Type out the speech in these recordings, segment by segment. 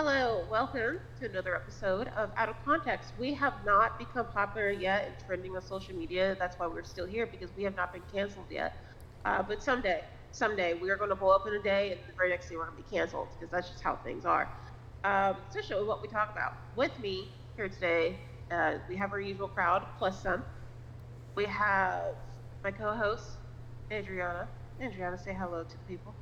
Hello, welcome to another episode of Out of Context. We have not become popular yet and trending on social media. That's why we're still here because we have not been canceled yet. Uh, but someday, someday, we are going to blow up in a day, and the very next day we're going to be canceled because that's just how things are. Um, what we talk about, with me here today, uh, we have our usual crowd plus some. We have my co-host, Adriana. Adriana, say hello to the people.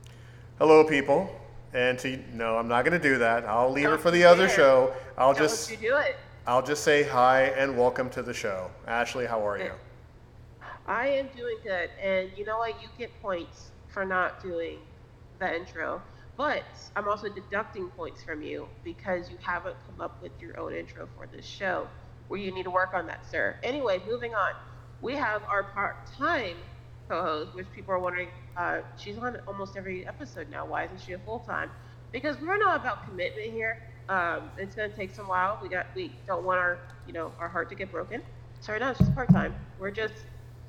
Hello, people. And to no, I'm not going to do that. I'll leave Don't it for the other show. I'll Don't just you do it. I'll just say hi and welcome to the show. Ashley, how are you? I am doing good, and you know what? You get points for not doing the intro, but I'm also deducting points from you because you haven't come up with your own intro for this show, where you need to work on that, sir. Anyway, moving on. We have our part-time co-host, which people are wondering. Uh, she's on almost every episode now. Why isn't she a full-time? Because we're not about commitment here. Um, it's gonna take some while. We got we don't want our you know our heart to get broken. So right now it's just part time. We're just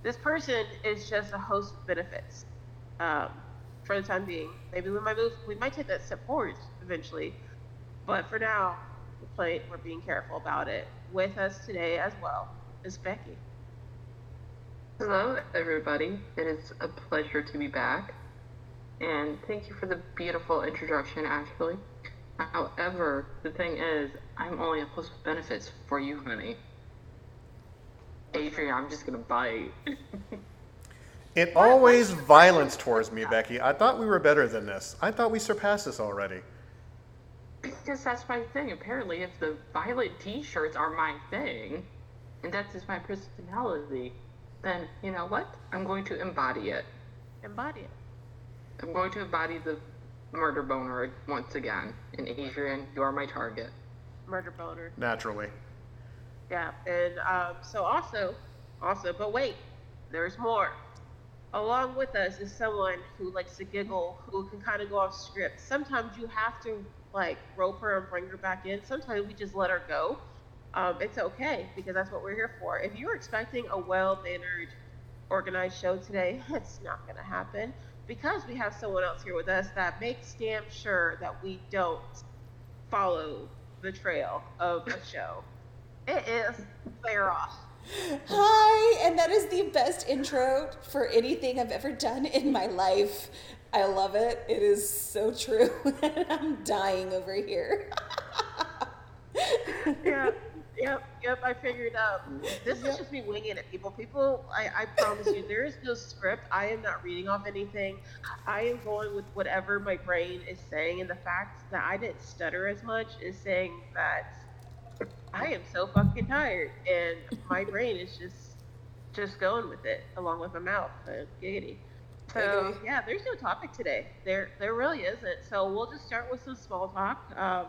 this person is just a host with benefits um, for the time being. Maybe we might move. We might take that step forward eventually, but for now, we're playing. We're being careful about it. With us today as well is Becky. Hello, everybody. It is a pleasure to be back. And thank you for the beautiful introduction, Ashley. However, the thing is, I'm only a with benefits for you, honey. Adrian, I'm just gonna bite. It always violence towards me, Becky. I thought we were better than this. I thought we surpassed this already. because that's my thing. Apparently, if the violet t shirts are my thing, and that's just my personality, then you know what? I'm going to embody it. Embody it. I'm going to embody the murder boner once again. And Adrian, you are my target. Murder boner. Naturally. Yeah, and um, so also, also, but wait, there's more. Along with us is someone who likes to giggle, who can kind of go off script. Sometimes you have to like rope her and bring her back in. Sometimes we just let her go. Um, it's okay because that's what we're here for. If you're expecting a well-mannered, organized show today, it's not going to happen because we have someone else here with us that makes damn sure that we don't follow the trail of a show. It is Farah. Hi, and that is the best intro for anything I've ever done in my life. I love it. It is so true. I'm dying over here. yeah, yep, yep. I figured out. This is just me winging it, people. People, I, I promise you, there is no script. I am not reading off anything. I am going with whatever my brain is saying, and the fact that I didn't stutter as much is saying that I am so fucking tired, and my brain is just just going with it along with my mouth. Uh, giggity. So yeah, there's no topic today. There there really isn't. So we'll just start with some small talk. Um,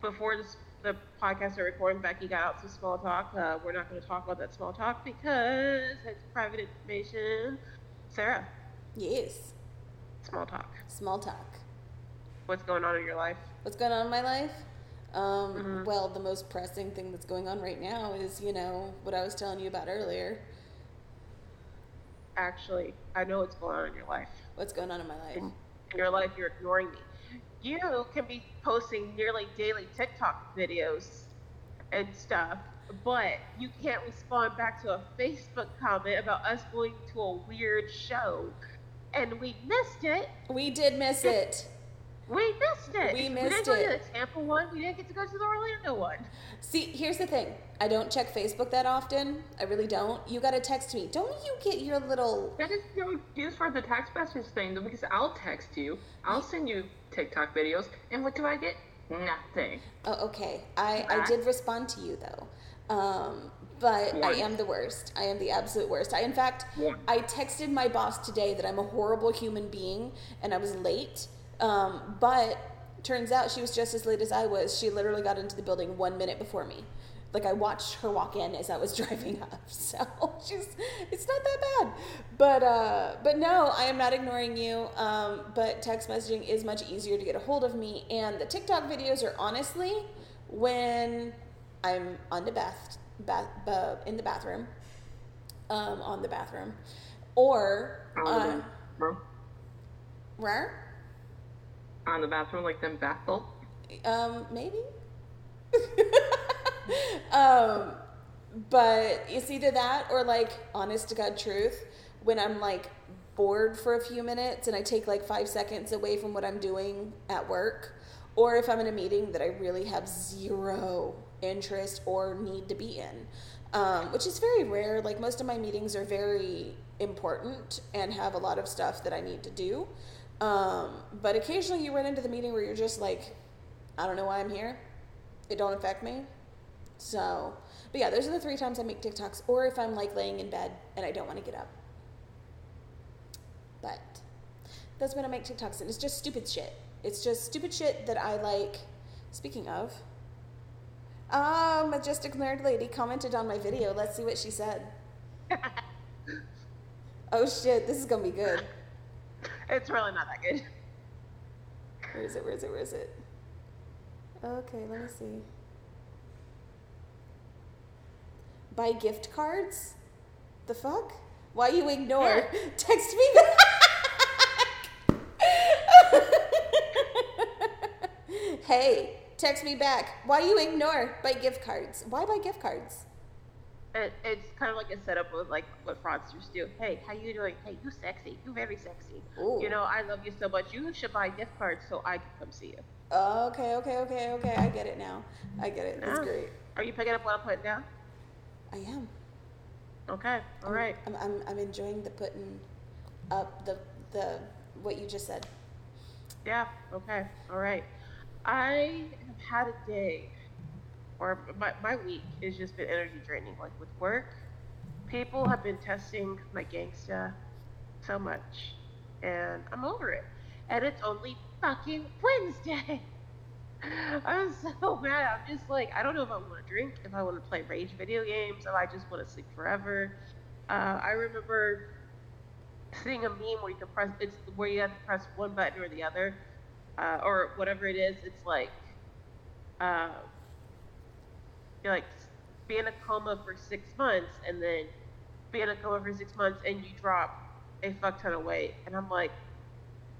before this, the podcast are recording, Becky got out some small talk. Uh, we're not going to talk about that small talk because it's private information. Sarah, Yes, small talk. small talk. What's going on in your life? What's going on in my life? Um, Mhm. Well, the most pressing thing that's going on right now is, you know, what I was telling you about earlier. Actually, I know what's going on in your life. What's going on in my life? In your life, you're ignoring me. You can be posting nearly daily TikTok videos and stuff, but you can't respond back to a Facebook comment about us going to a weird show. And we missed it. We did miss it. We missed it. We missed it. we didn't go to the Tampa one. We didn't get to go to the Orlando one. See, here's the thing. I don't check Facebook that often. I really don't. You got to text me. Don't you get your little That is no excuse for the text message thing, though, because I'll text you, I'll send you TikTok videos, and what do I get? Nothing. Oh, okay. I, I did respond to you though. Um, but I am the worst. I am the absolute worst. I, in fact, Once. I texted my boss today that I'm a horrible human being and I was late. Um, but turns out she was just as late as I was. She literally got into the building one minute before me. Like I watched her walk in as I was driving up. So she's it's not that bad. But uh but no, I am not ignoring you. Um but text messaging is much easier to get a hold of me and the TikTok videos are honestly when I'm on the bath, bath uh, in the bathroom. Um on the bathroom or On uh, where? On the bathroom, like them bath salts. Um, maybe. um, but it's either that or like honest to God truth when I'm like bored for a few minutes and I take like five seconds away from what I'm doing at work, or if I'm in a meeting that I really have zero interest or need to be in, um, which is very rare. Like most of my meetings are very important and have a lot of stuff that I need to do. Um, but occasionally you run into the meeting where you're just like, I don't know why I'm here. It don't affect me. So, but yeah, those are the three times I make TikToks, or if I'm like laying in bed and I don't want to get up. But that's when I make TikToks, and it's just stupid shit. It's just stupid shit that I like. Speaking of, ah, majestic nerd lady commented on my video. Let's see what she said. oh shit, this is gonna be good. It's really not that good. Where is it? Where is it? Where is it? Okay, let me see. Buy gift cards? The fuck? Why you ignore? Text me back. hey, text me back. Why you ignore? Buy gift cards. Why buy gift cards? It, it's kind of like a setup of like what fraudsters do. Hey, how you doing? Hey, you sexy. You very sexy. Ooh. You know, I love you so much. You should buy gift cards so I can come see you. Okay, okay, okay, okay. I get it now. I get it. That's great. Are you picking up what I'm putting down? I am. Okay. All right. I'm, I'm, I'm enjoying the putting up the the what you just said. Yeah. Okay. All right. I have had a day, or my, my week has just been energy draining. Like with work, people have been testing my gangsta so much, and I'm over it. And it's only fucking Wednesday. I'm so mad. I'm just like, I don't know if I want to drink, if I want to play rage video games, if I just want to sleep forever. Uh, I remember seeing a meme where you can press, it's where you have to press one button or the other, uh, or whatever it is. It's like, uh, you like be in a coma for six months and then be in a coma for six months and you drop a fuck ton of weight. And I'm like,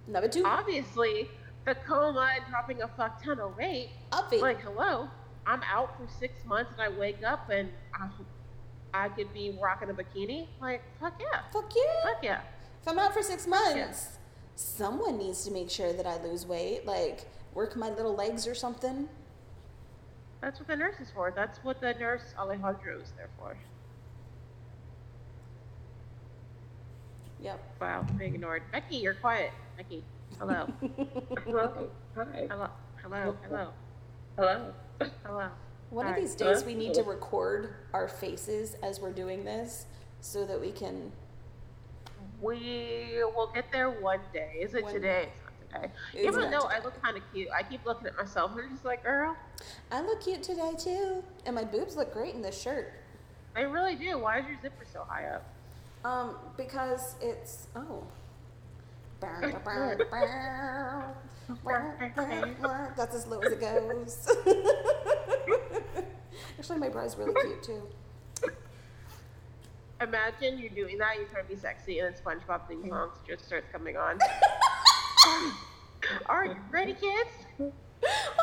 Number two, obviously, the coma and dropping a fuck ton of weight. Uppy. like hello i'm out for six months and i wake up and i, I could be rocking a bikini. Like fuck yeah. Fuck yeah. fuck yeah. If I'm out for six months, someone needs to make sure that I lose weight, like work my little legs or something. that's what the nurse is for. That's what the nurse alejandro is there for. Yep. wow being ignored. Becky you're quiet. Becky hello Hello. Hi. hello hello hello Hello. hello One of Hi. these days, we need to record our faces as we're doing this so that we can. we will get there one day is it One today it's not today It's even not though i look kind of cute i keep looking at myself and i'm just like girl I look cute today too, and my boobs look great in this shirt. they really do why is your zipper so high up Um, because it's oh. That's as low as it goes. Actually, my bra's really cute too. Imagine you're doing that, you're trying to be sexy, and then SpongeBob theme songs just starts coming on. Are you ready, kids?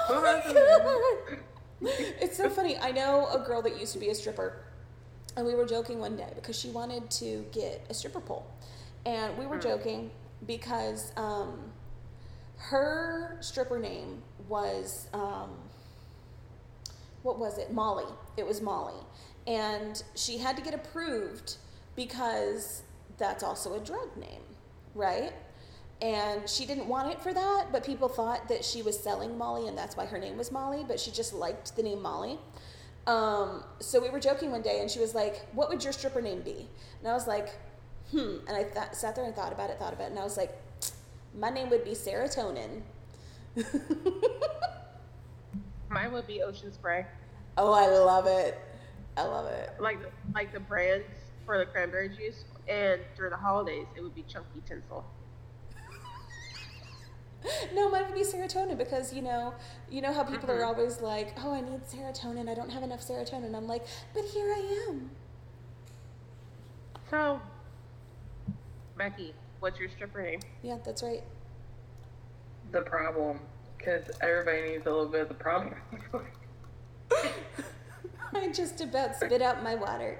Oh my god! It's so funny. I know a girl that used to be a stripper, and we were joking one day because she wanted to get a stripper pole, and we were joking because um, her stripper name was um, what was it? Molly. It was Molly, and she had to get approved because that's also a drug name, right? and she didn't want it for that but people thought that she was selling molly and that's why her name was molly but she just liked the name molly um, so we were joking one day and she was like what would your stripper name be and i was like hmm and i th- sat there and thought about it thought about it and i was like my name would be serotonin. Mine would be Ocean Spray, oh i love it. I love it. Like the, like the brands for the cranberry juice. And during the holidays, it would be Chunky Tinsel. no mine would be serotonin because you know you know how people are always like oh i need serotonin. I don't have enough serotonin. I'm like but here i am. So, Becky, what's your stripper name? yeah that's right The problem because everybody needs a little bit of the problem. I just about spit out my water.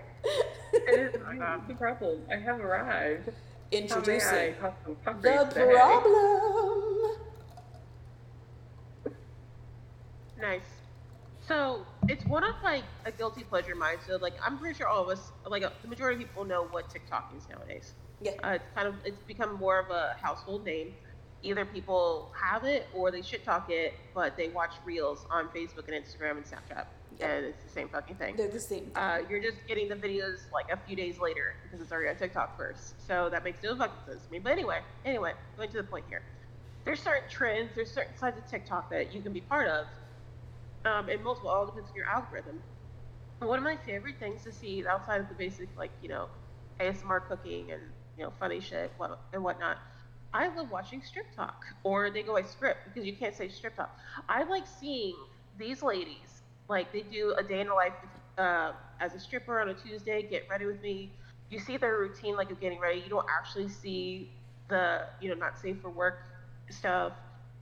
it is the problem. I have arrived. Introducing How may I have some fuckery the today? problem. Nice. So it's one of like a guilty pleasure of mine. So like I'm pretty sure all of us, like the majority of people, know what TikTok is nowadays. Yeah. Uh, it's kind of it's become more of a household name. Either people have it or they shit talk it, but they watch reels on Facebook and Instagram and Snapchat, Yeah. and it's the same fucking thing. They're the same. Uh, you're just getting the videos like a few days later because it's already on TikTok first. So that makes no fucking sense to me. But anyway, anyway, going to the point here. There's certain trends, there's certain sides of TikTok that you can be part of. Um, and multiple all depends on your algorithm. One of my favorite things to see outside of the basic like, you know, ASMR cooking and, you know, funny shit and whatnot. I love watching StripTok, or they go by strip because you can't say StripTok. I like seeing these ladies, like they do a day in the life uh, as a stripper on a Tuesday, get ready with me. You see their routine, like of getting ready. You don't actually see the, you know, not safe for work stuff,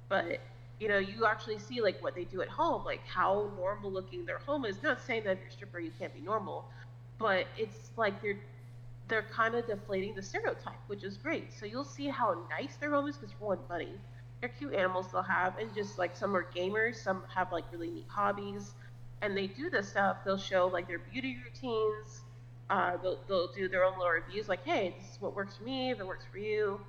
but you know, you actually see like what they do at home, like how normal looking their home is. Not saying that if you're a stripper you can't be normal, but it's like they're they're kind of deflating the stereotype, which is great. So you'll see how nice their home is because for one, money. They're cute animals they'll have, and just like some are gamers, some have like really neat hobbies, and they do this stuff. They'll show like their beauty routines. Uh, they'll, they'll do their own little reviews, like, hey, this is what works for me, if it works for you.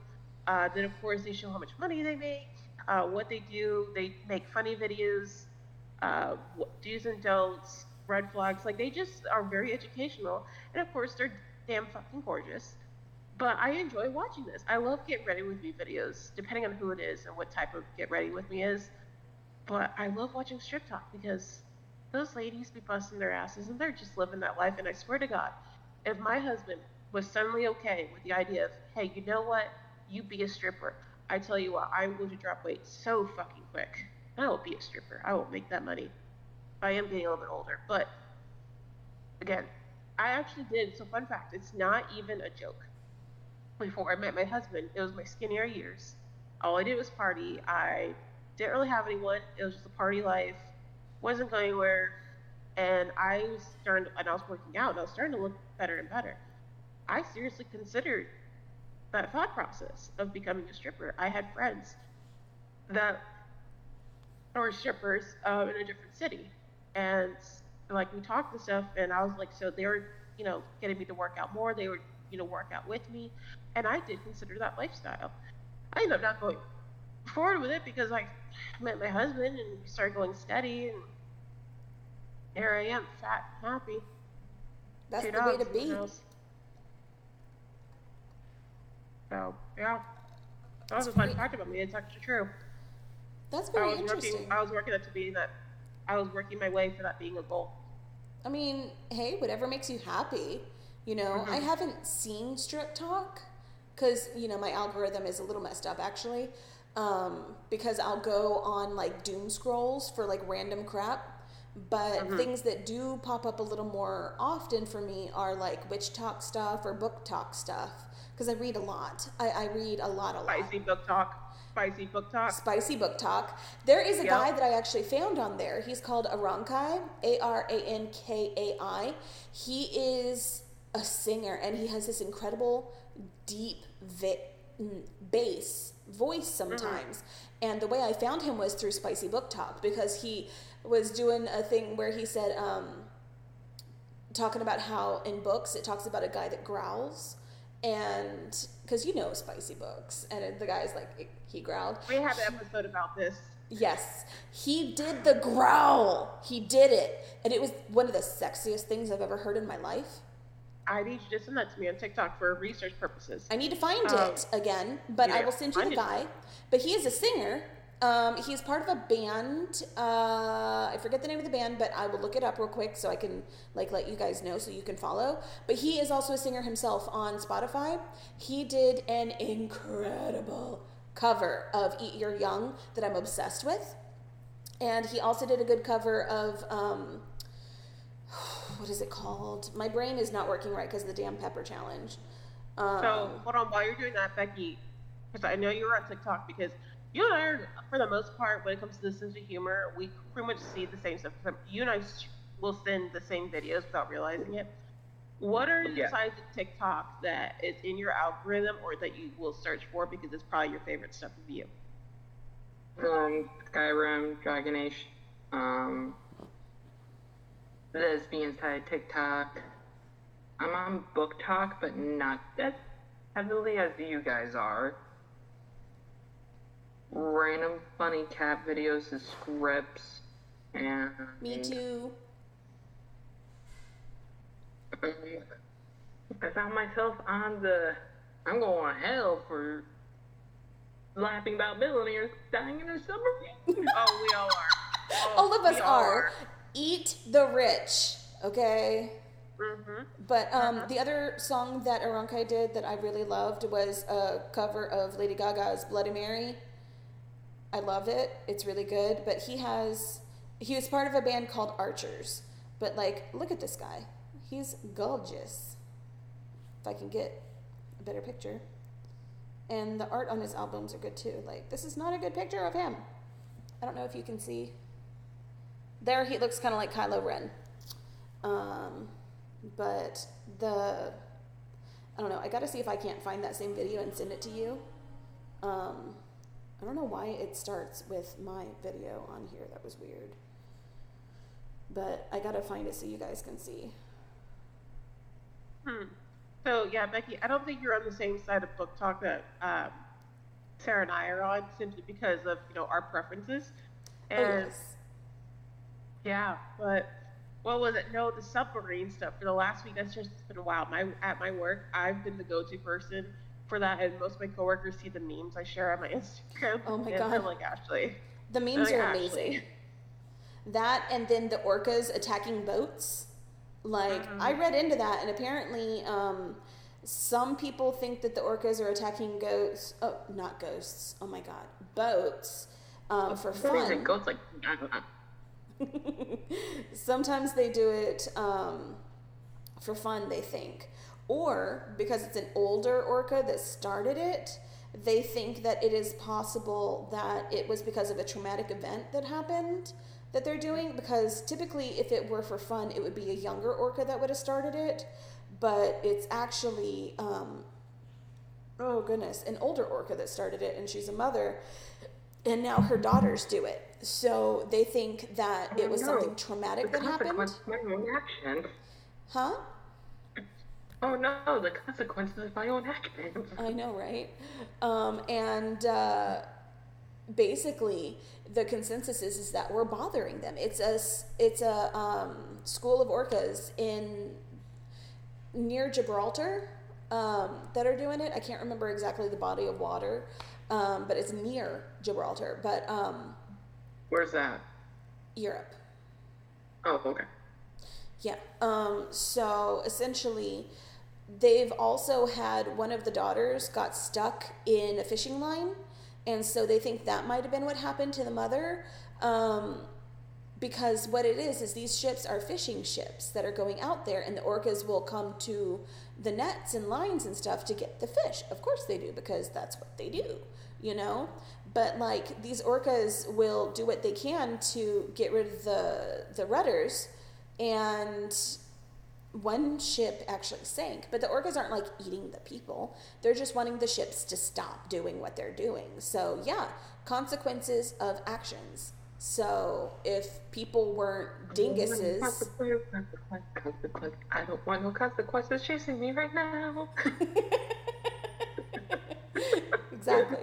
Uh, then of course they show how much money they make, uh, what they do. They make funny videos, uh, do's and don'ts, red flags. Like they just are very educational, and of course they're damn fucking gorgeous. But I enjoy watching this. I love get ready with me videos, depending on who it is and what type of get ready with me is. But I love watching StripTok because those ladies be busting their asses and they're just living that life. And I swear to God, if my husband was suddenly okay with the idea of, hey, you know what, you be a stripper, I tell you what, I'm going to drop weight so fucking quick. I will be a stripper. I will make that money. I am getting a little bit older, but again, I actually did. So fun fact, it's not even a joke. Before I met my husband, it was my skinnier years. All I did was party. I didn't really have anyone. It was just a party life. Wasn't going anywhere. And I was starting, and I was working out. And I was starting to look better and better. I seriously considered that thought process of becoming a stripper. I had friends that were strippers um, in a different city, and like we talked and stuff. And I was like, so they were, you know, getting me to work out more. They were, you know, work out with me, and I did consider that lifestyle. I ended up not going forward with it because I met my husband and we started going steady, and here I am, fat, and happy. That's two the way to be. house. So yeah, that was a That's fun great. fact about me. It's actually true. That's I very was interesting. working. I was working that to being that. I was working my way for that being a goal. I mean, hey, whatever makes you happy. You know, I haven't seen StripTok because, you know, my algorithm is a little messed up actually. Um, because I'll go on like doom scrolls for like random crap. But things that do pop up a little more often for me are like WitchTok stuff or BookTok stuff. Because I read a lot. I, I read a lot, a lot. Spicy BookTok. Spicy BookTok. Spicy BookTok. There is a Yep. guy that I actually found on there. He's called Arankai, A R A N K A I. He is a singer and he has this incredible, deep vi- mm, bass voice sometimes. And the way I found him was through Spicy BookTok because he was doing a thing where he said, um, talking about how in books it talks about a guy that growls and because you know spicy books and the guy's like he growled. We had an episode about this. yes. He did the growl. He did it. And it was one of the sexiest things i've ever heard in my life. I need you to send that to me on TikTok for research purposes. i need to find Um, it again but i will send you the guy. But he is a singer um, he's part of a band uh, i forget the name of the band but i will look it up real quick so i can like let you guys know so you can follow. But he is also a singer himself on spotify. He did an incredible cover of eat your young that i'm obsessed with. And he also did a good cover of um, what is it called? My brain is not working right because of the damn pepper challenge. Um, So hold on, while you're doing that, Becky, because I know you were on TikTok because you and I are, for the most part, when it comes to the sense of humor, we pretty much see the same stuff. You and I will send the same videos without realizing it. What are Yeah. sides of TikTok that is in your algorithm or that you will search for because it's probably your favorite stuff of you? Um, Skyrim, Dragon Age, um, lesbian side TikTok. I'm on Book Talk, but not as heavily as you guys are. Random funny cat videos and scripts, and Me too. I found myself on the I'm going to hell for laughing about millionaires dying in a submarine. Oh, we all are. Oh, All of us we are. Eat the rich, okay? Mm-hmm. But um, Uh-huh. the other song that Arankai did that I really loved was a cover of Lady Gaga's Bloody Mary. I love it. It's really good. But he has, he was part of a band called Archers. But like, look at this guy. He's gorgeous. If I can get a better picture. And the art on his albums are good too. Like, this is not a good picture of him. I don't know if you can see. There, he looks kind of like Kylo Ren. Um, but the I don't know. I got to see if I can't find that same video and send it to you. Um, I don't know why it starts with my video on here. That was weird. But I got to find it so you guys can see. Hmm. So yeah, Becky, I don't think you're on the same side of BookTok that um, Sarah and I are on, simply because of you know our preferences. Oh, And yes. yeah, but what was it? No, the submarine stuff for the last week. That's just been a while. My at my work, I've been the go-to person for that, and most of my coworkers see the memes I share on my Instagram. Oh my and God. They're like, Ashley. The memes like, are "Ashley." amazing. That and then the orcas attacking boats. Like Mhm. I read into that, and apparently, um, some people think that the orcas are attacking ghosts. Oh, not ghosts. Oh my god, boats um, for fun. Goes like I don't know. Sometimes they do it um, for fun, they think. Or because it's an older orca that started it, they think that it is possible that it was because of a traumatic event that happened that they're doing. Because typically, if it were for fun, it would be a younger orca that would have started it. But it's actually, um, oh goodness, an older orca that started it, and she's a mother and now her daughters do it. So they think that it was Oh, something traumatic that happened. consequence my own. Huh? Oh no, the consequences of my own actions. I know, right? Um, and uh, basically, the consensus is, is that we're bothering them. It's a it's a um, school of orcas in near Gibraltar um, that are doing it. I can't remember exactly the body of water, um, but it's near Gibraltar. But um, Where's that? Europe. Oh, okay. Yeah. Um, so essentially, they've also had one of the daughters got stuck in a fishing line, and so they think that might have been what happened to the mother. Um, because what it is is these ships are fishing ships that are going out there, and the orcas will come to the nets and lines and stuff to get the fish. Of course they do because that's what they do, you know. But like these orcas will do what they can to get rid of the the rudders and one ship actually sank but the orcas aren't like eating the people they're just wanting the ships to stop doing what they're doing so yeah consequences of actions so if people weren't dinguses Consequence, consequence, consequence. I don't want no consequences chasing me right now. exactly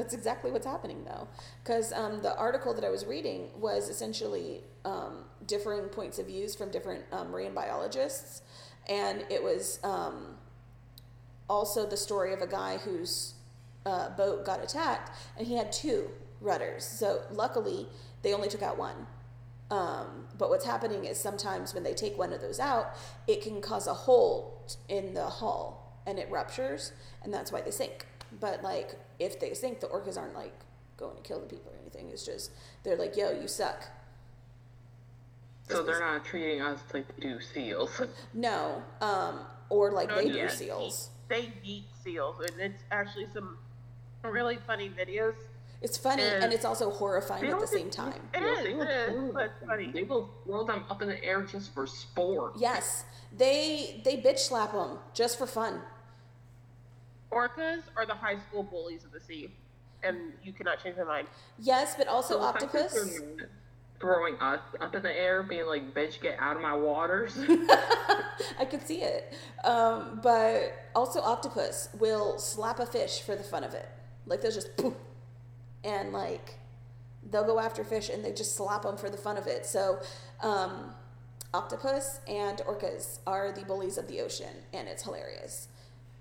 that's exactly what's happening though. Because um, the article that i was reading was essentially um, differing points of views from different um, marine biologists. And it was um, also the story of a guy whose uh, boat got attacked and he had two rudders. So luckily they only took out one. Um, but what's happening is sometimes when they take one of those out it can cause a hole in the hull and it ruptures and that's why they sink but like if they sink the orcas aren't like going to kill the people or anything it's just they're like yo you suck So they're not treating us like they do seals. no um, or like No, they do seals They eat seals, and it's actually some really funny videos It's funny and, And- it's also horrifying at the don't same time. It Well, is, they it will is, throw but it's funny. They will throw them up in the air just for sport. Yes, they they bitch slap them just for fun. Orcas are the high school bullies of the sea, and you cannot change my mind. Yes, but also So the fact that octopus. Throwing us up in the air, being like, "Bitch, get out of my waters." I could see it. Um, but also octopus will slap a fish for the fun of it. Like they'll just poof, and like they'll go after fish and they just slap them for the fun of it. So um, octopus and orcas are the bullies of the ocean, and it's hilarious.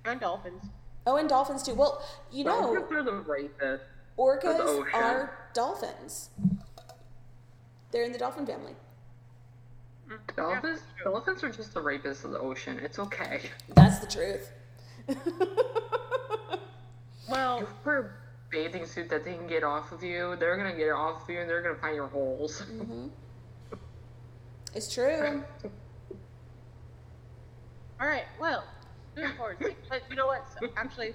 And dolphins. Oh, and dolphins too. Well, you know, Dolphins are the rapists. orcas ocean. are dolphins. They're in the dolphin family. Dolphins, Yeah, dolphins are just the rapists of the ocean. It's okay. That's the truth. Well, You wear a bathing suit that they can get off of you. They're gonna get it off of you, and they're gonna find your holes. Mhm. It's true. all right. Well, moving forward. But you know what? So, actually,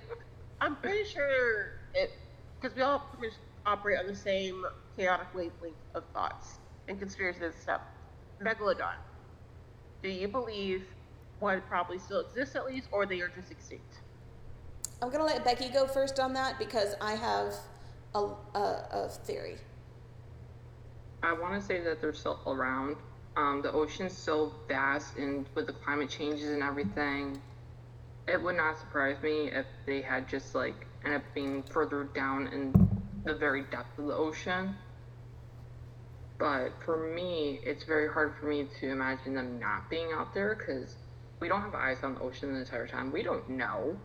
I'm pretty sure it because we all pretty much operate on the same chaotic wavelength of thoughts and conspiracies and stuff. Megalodon. Do you believe one probably still exists at least, or they are just extinct? I'm gonna let Becky go first on that because I have a, a, a theory. I want to say that they're still around. Um, the ocean's so vast, and with the climate changes and everything, it would not surprise me if they had just like ended up being further down in the very depth of the ocean. But for me, it's very hard for me to imagine them not being out there because we don't have eyes on the ocean the entire time. We don't know.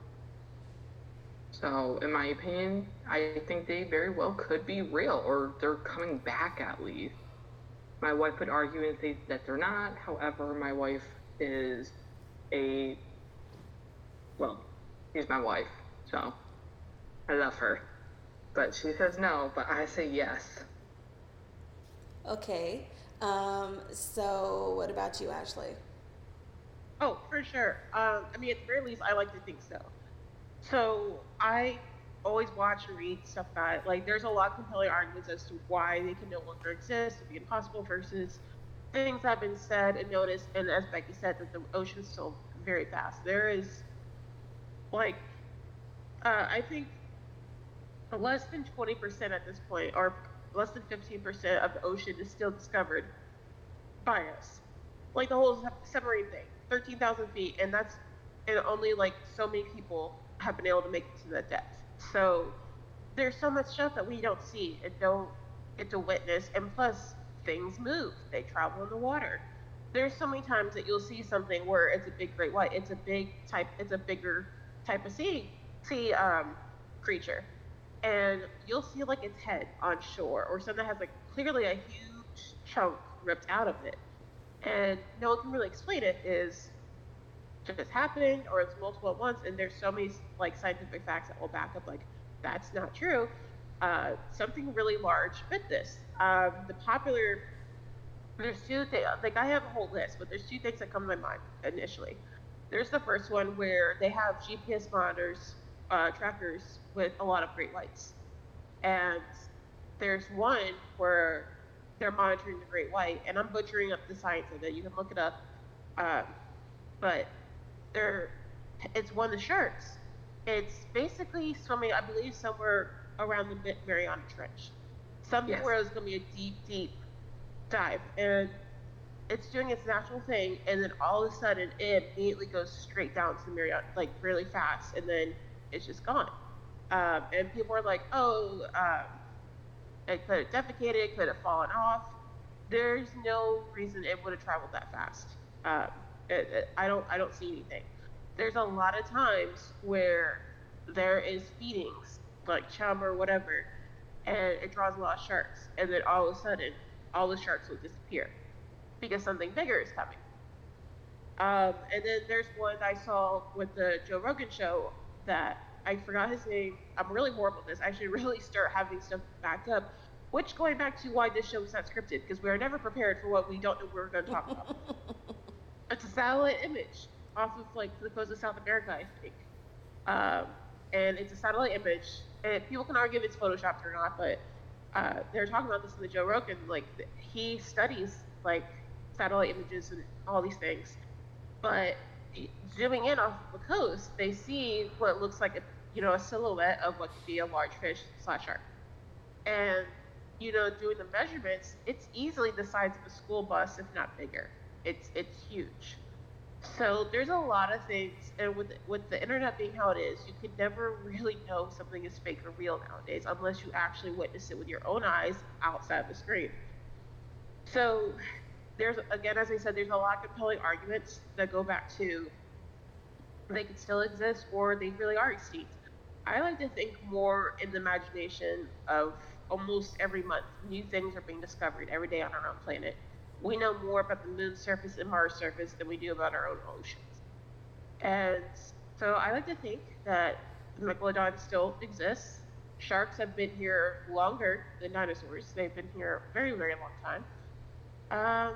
So, in my opinion, I think they very well could be real, or they're coming back at least. My wife would argue and say that they're not. However, my wife is a well, she's my wife, so I love her. But she says no, but I say yes. Okay. Um, so what about you, Ashley? Oh, for sure. Um, I mean, at the very least, I like to think so. So I always watch and read stuff that like there's a lot of compelling arguments as to why they can no longer exist, it'd be impossible versus things that have been said and noticed, and as Becky said, that the ocean's still very vast. There is like uh, I think less than 20% at this point, or less than 15% of the ocean is still discovered by us. Like the whole sub- submarine thing, 13,000 feet, and that's, and only like so many people have been able to make it to that depth. So there's so much stuff that we don't see and don't get to witness, and plus things move, they travel in the water. There's so many times that you'll see something where it's a big great white, it's a big type, it's a bigger type of sea, sea um, creature, and you'll see like its head on shore or something that has like clearly a huge chunk ripped out of it. And no one can really explain it is just happened or it's multiple at once and there's so many like scientific facts that will back up like that's not true. Uh, something really large bit this. Um, the popular there's two things like i have a whole list but there's two things that come to my mind initially there's the first one where they have gps monitors uh, trackers with a lot of great whites and there's one where they're monitoring the great white, and I'm butchering up the science of it. You can look it up, um, but they're it's one of the sharks. It's basically swimming, I believe, somewhere around the Mariana Trench, Somewhere Yes. where it's going to be a deep, deep dive, and it's doing its natural thing, and then all of a sudden it immediately goes straight down to the Mariana, like really fast, and then it's just gone. Um, and people are like, oh. Um, it could have defecated, it could have fallen off. There's no reason it would have traveled that fast. Um, it, it, I don't, I don't see anything. There's a lot of times where there is feedings, like chum or whatever, and it draws a lot of sharks, and then all of a sudden, all the sharks will disappear because something bigger is coming. Um, and then there's one I saw with the Joe Rogan show that I forgot his name. I'm really horrible at this. I should really start having stuff backed up. Which going back to why this show is not scripted because we are never prepared for what we don't know we're going to talk about. it's a satellite image off of like the coast of South America, I think. Um, and it's a satellite image and people can argue if it's photoshopped or not, but uh, they're talking about this in the Joe Rogan. Like he studies like satellite images and all these things, but zooming in off the coast, they see what looks like a you know a silhouette of what could be a large fish slash shark, and you know doing the measurements, it's easily the size of a school bus, if not bigger. It's it's huge. So there's a lot of things, and with with the internet being how it is, you can never really know if something is fake or real nowadays unless you actually witness it with your own eyes outside the screen. So there's again, as I said, there's a lot of compelling arguments that go back to they could still exist or they really are extinct. I like to think more in the imagination of almost every month new things are being discovered every day on our own planet we know more about the moon's surface and Mars' surface than we do about our own oceans. And so I like to think that the megalodon still exists. Sharks have been here longer than dinosaurs. They've been here a very, very long time. Um,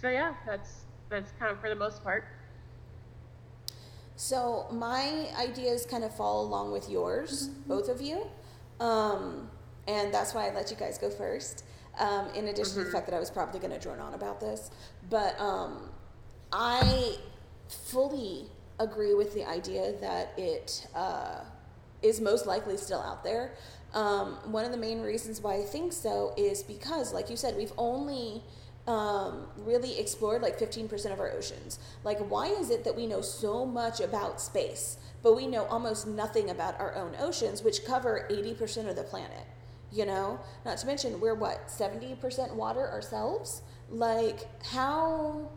so yeah, that's that's kind of for the most part. So my ideas kind of fall along with yours, mm-hmm. both of you, um, and that's why I let you guys go first um, in addition mm-hmm. to the mm-hmm. fact that I was probably going to drone on about this. But um, I fully agree with the idea that it uh, is most likely still out there. Um, one of the main reasons why I think so is because, like you said, we've only um, really explored like 15% of our oceans. Like, why is it that we know so much about space, but we know almost nothing about our own oceans, which cover 80% of the planet? you know not to mention we're what 70% water ourselves like how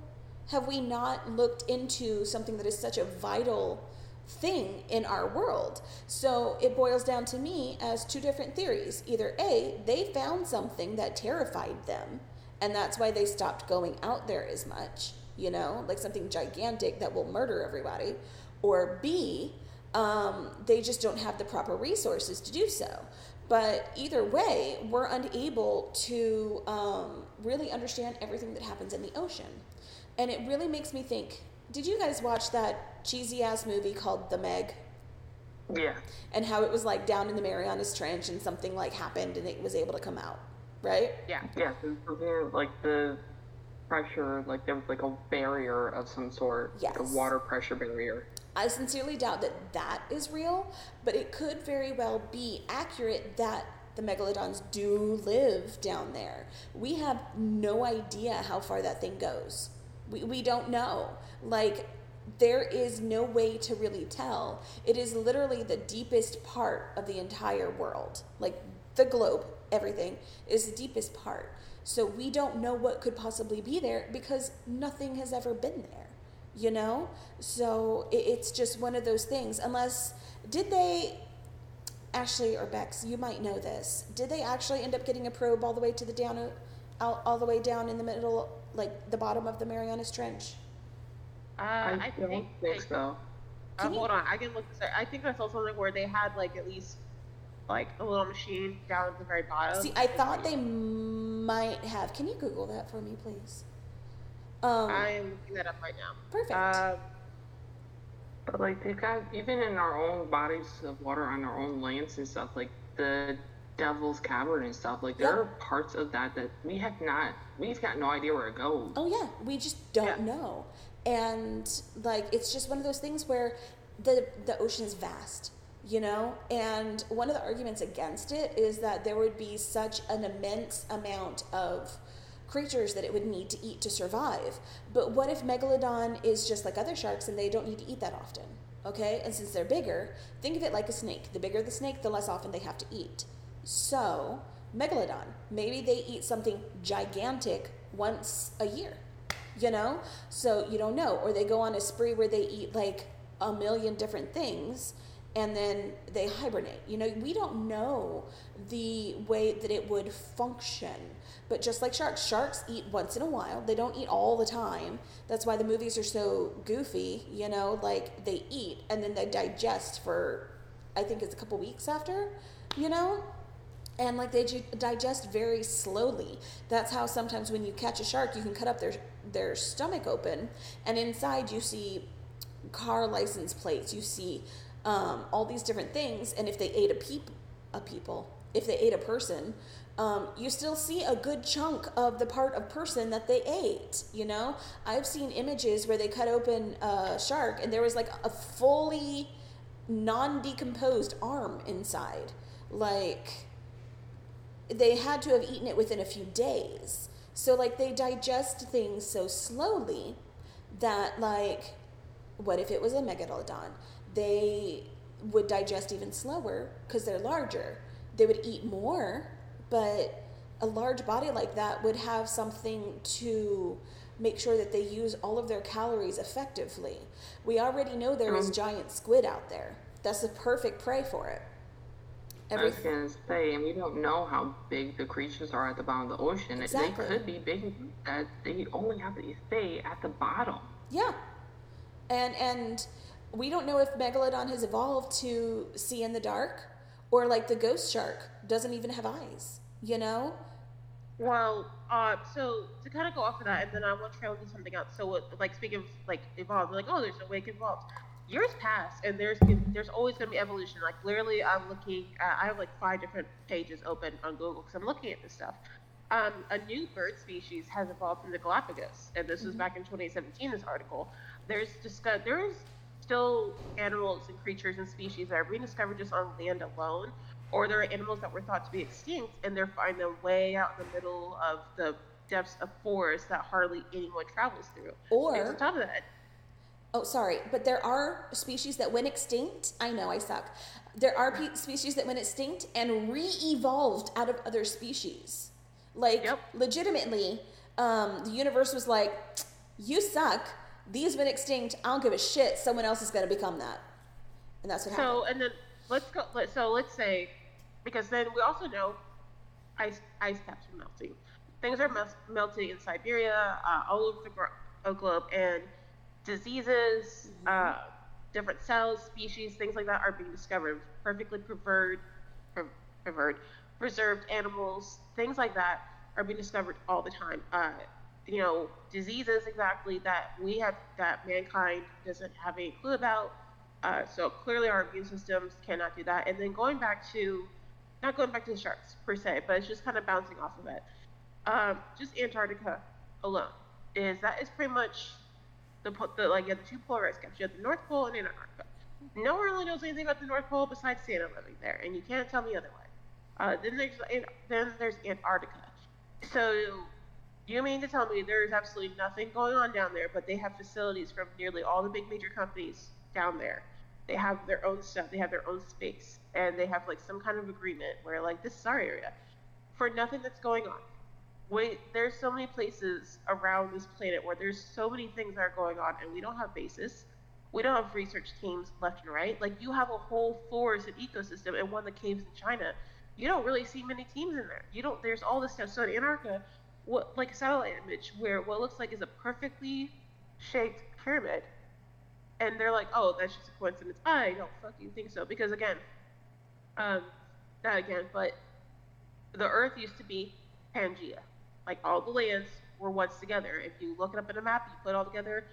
have we not looked into something that is such a vital thing in our world so it boils down to me as two different theories either a they found something that terrified them and that's why they stopped going out there as much you know like something gigantic that will murder everybody or b um, they just don't have the proper resources to do so but either way, we're unable to um, really understand everything that happens in the ocean. And it really makes me think did you guys watch that cheesy ass movie called The Meg? Yeah. And how it was like down in the Marianas Trench and something like happened and it was able to come out, right? Yeah. Yeah, So, like the pressure, like there was like a barrier of some sort, yes. like a water pressure barrier. I sincerely doubt that that is real, but it could very well be accurate that the megalodons do live down there. We have no idea how far that thing goes. We, we don't know. Like, there is no way to really tell. It is literally the deepest part of the entire world. Like, the globe, everything, is the deepest part. So we don't know what could possibly be there because nothing has ever been there you know? So it, it's just one of those things. Unless, did they, Ashley or Bex, you might know this. Did they actually end up getting a probe all the way to the down, all, all the way down in the middle, like the bottom of the Marianas Trench? Uh, I, I think, think so. Uh, hold on, I can look this. I think I saw something where they had like at least like a little machine down at the very bottom. See, I thought they might have. Can you Google that for me, please? Um, I'm looking that up right now. Perfect. Uh, but like they've got even in our own bodies of water on our own lands and stuff, like the Devil's Cavern and stuff. Like there yep. are parts of that that we have not, we've got no idea where it goes. Oh yeah, we just don't yeah. know, and like it's just one of those things where the the ocean is vast you know and one of the arguments against it is that there would be such an immense amount of creatures that it would need to eat to survive. But what if Megalodon is just like other sharks and they don't need to eat that often? Okay? And since they're bigger, think of it like a snake. The bigger the snake, the less often they have to eat. So, Megalodon, maybe they eat something gigantic once a year. You know? So you don't know. Or they go on a spree where they eat like a million different things and then they hibernate. You know, we don't know the way that it would function. But just like sharks, sharks eat once in a while. They don't eat all the time. That's why the movies are so goofy, you know, like they eat and then they digest for I think it's a couple weeks after, you know? And like they digest very slowly. That's how sometimes when you catch a shark, you can cut up their their stomach open and inside you see car license plates, you see um, all these different things. And if they ate a peep a people, if they ate a person, um, you still see a good chunk of the part of person that they ate. You know, I've seen images where they cut open a shark and there was like a fully non decomposed arm inside. Like, they had to have eaten it within a few days. So, like, they digest things so slowly that, like, what if it was a megalodon? They would digest even slower because they're larger. They would eat more, but a large body like that would have something to make sure that they use all of their calories effectively. We already know there is Um, giant squid out there. That's the perfect prey for it. I was gonna say, and we don't know how big the creatures are at the bottom of the ocean. Exactly. They could be big that they only have to stay at the bottom. Yeah. And and we don't know if megalodon has evolved to see in the dark or like the ghost shark doesn't even have eyes, you know? Well, uh, so to kind of go off of that, and then I want to try do something else. So, what, like speaking of like evolved, like oh, there's no way it can evolve. Years pass, and there's there's always going to be evolution. Like literally, I'm looking. At, I have like five different pages open on Google because I'm looking at this stuff. Um, a new bird species has evolved in the Galapagos, and this was back in 2017. This article. There's discuss there is still animals and creatures and species that are being discovered just on land alone, or there are animals that were thought to be extinct, and they're finding them way out in the middle of the depths of forests that hardly anyone travels through. Or- and on top of that, Oh, sorry, but there are species that went extinct. I know I suck. There are pe- species that went extinct and re-evolved out of other species. Like Yep. legitimately, um, the universe was like, "You suck. These went extinct. I don't give a shit. Someone else is going to become that." And that's what happened. So and then let's go. Let, so let's say, because then we also know ice ice caps are melting. Things are mel- melting in Siberia, uh, all over the gro- uh, globe, and diseases, uh, different cells, species, things like that are being discovered. Perfectly preserved, pre- preserved, preserved animals, things like that are being discovered all the time. Uh, you know, diseases exactly that we have that mankind doesn't have any clue about. Uh, so clearly, our immune systems cannot do that. And then going back to, not going back to the sharks per se, but it's just kind of bouncing off of it. Um, just Antarctica alone is that is pretty much the, the like you have the two polar ice caps. You have the North Pole and Antarctica. No one really knows anything about the North Pole besides Santa living there, and you can't tell me otherwise. Uh, then there's then there's Antarctica. So you mean to tell me there is absolutely nothing going on down there, but they have facilities from nearly all the big major companies down there. They have their own stuff, they have their own space, and they have like some kind of agreement where like this is our area for nothing that's going on. Wait, there's so many places around this planet where there's so many things that are going on, and we don't have bases. We don't have research teams left and right. Like you have a whole forest and ecosystem, and one of the caves in China. You don't really see many teams in there. You don't. There's all this stuff. So in Antarctica, what like a satellite image where what looks like is a perfectly shaped pyramid, and they're like, oh, that's just a coincidence. I don't fucking think so because again, um, not again, but the Earth used to be Pangea. Like all the lands were once together. If you look it up in a map, you put it all together,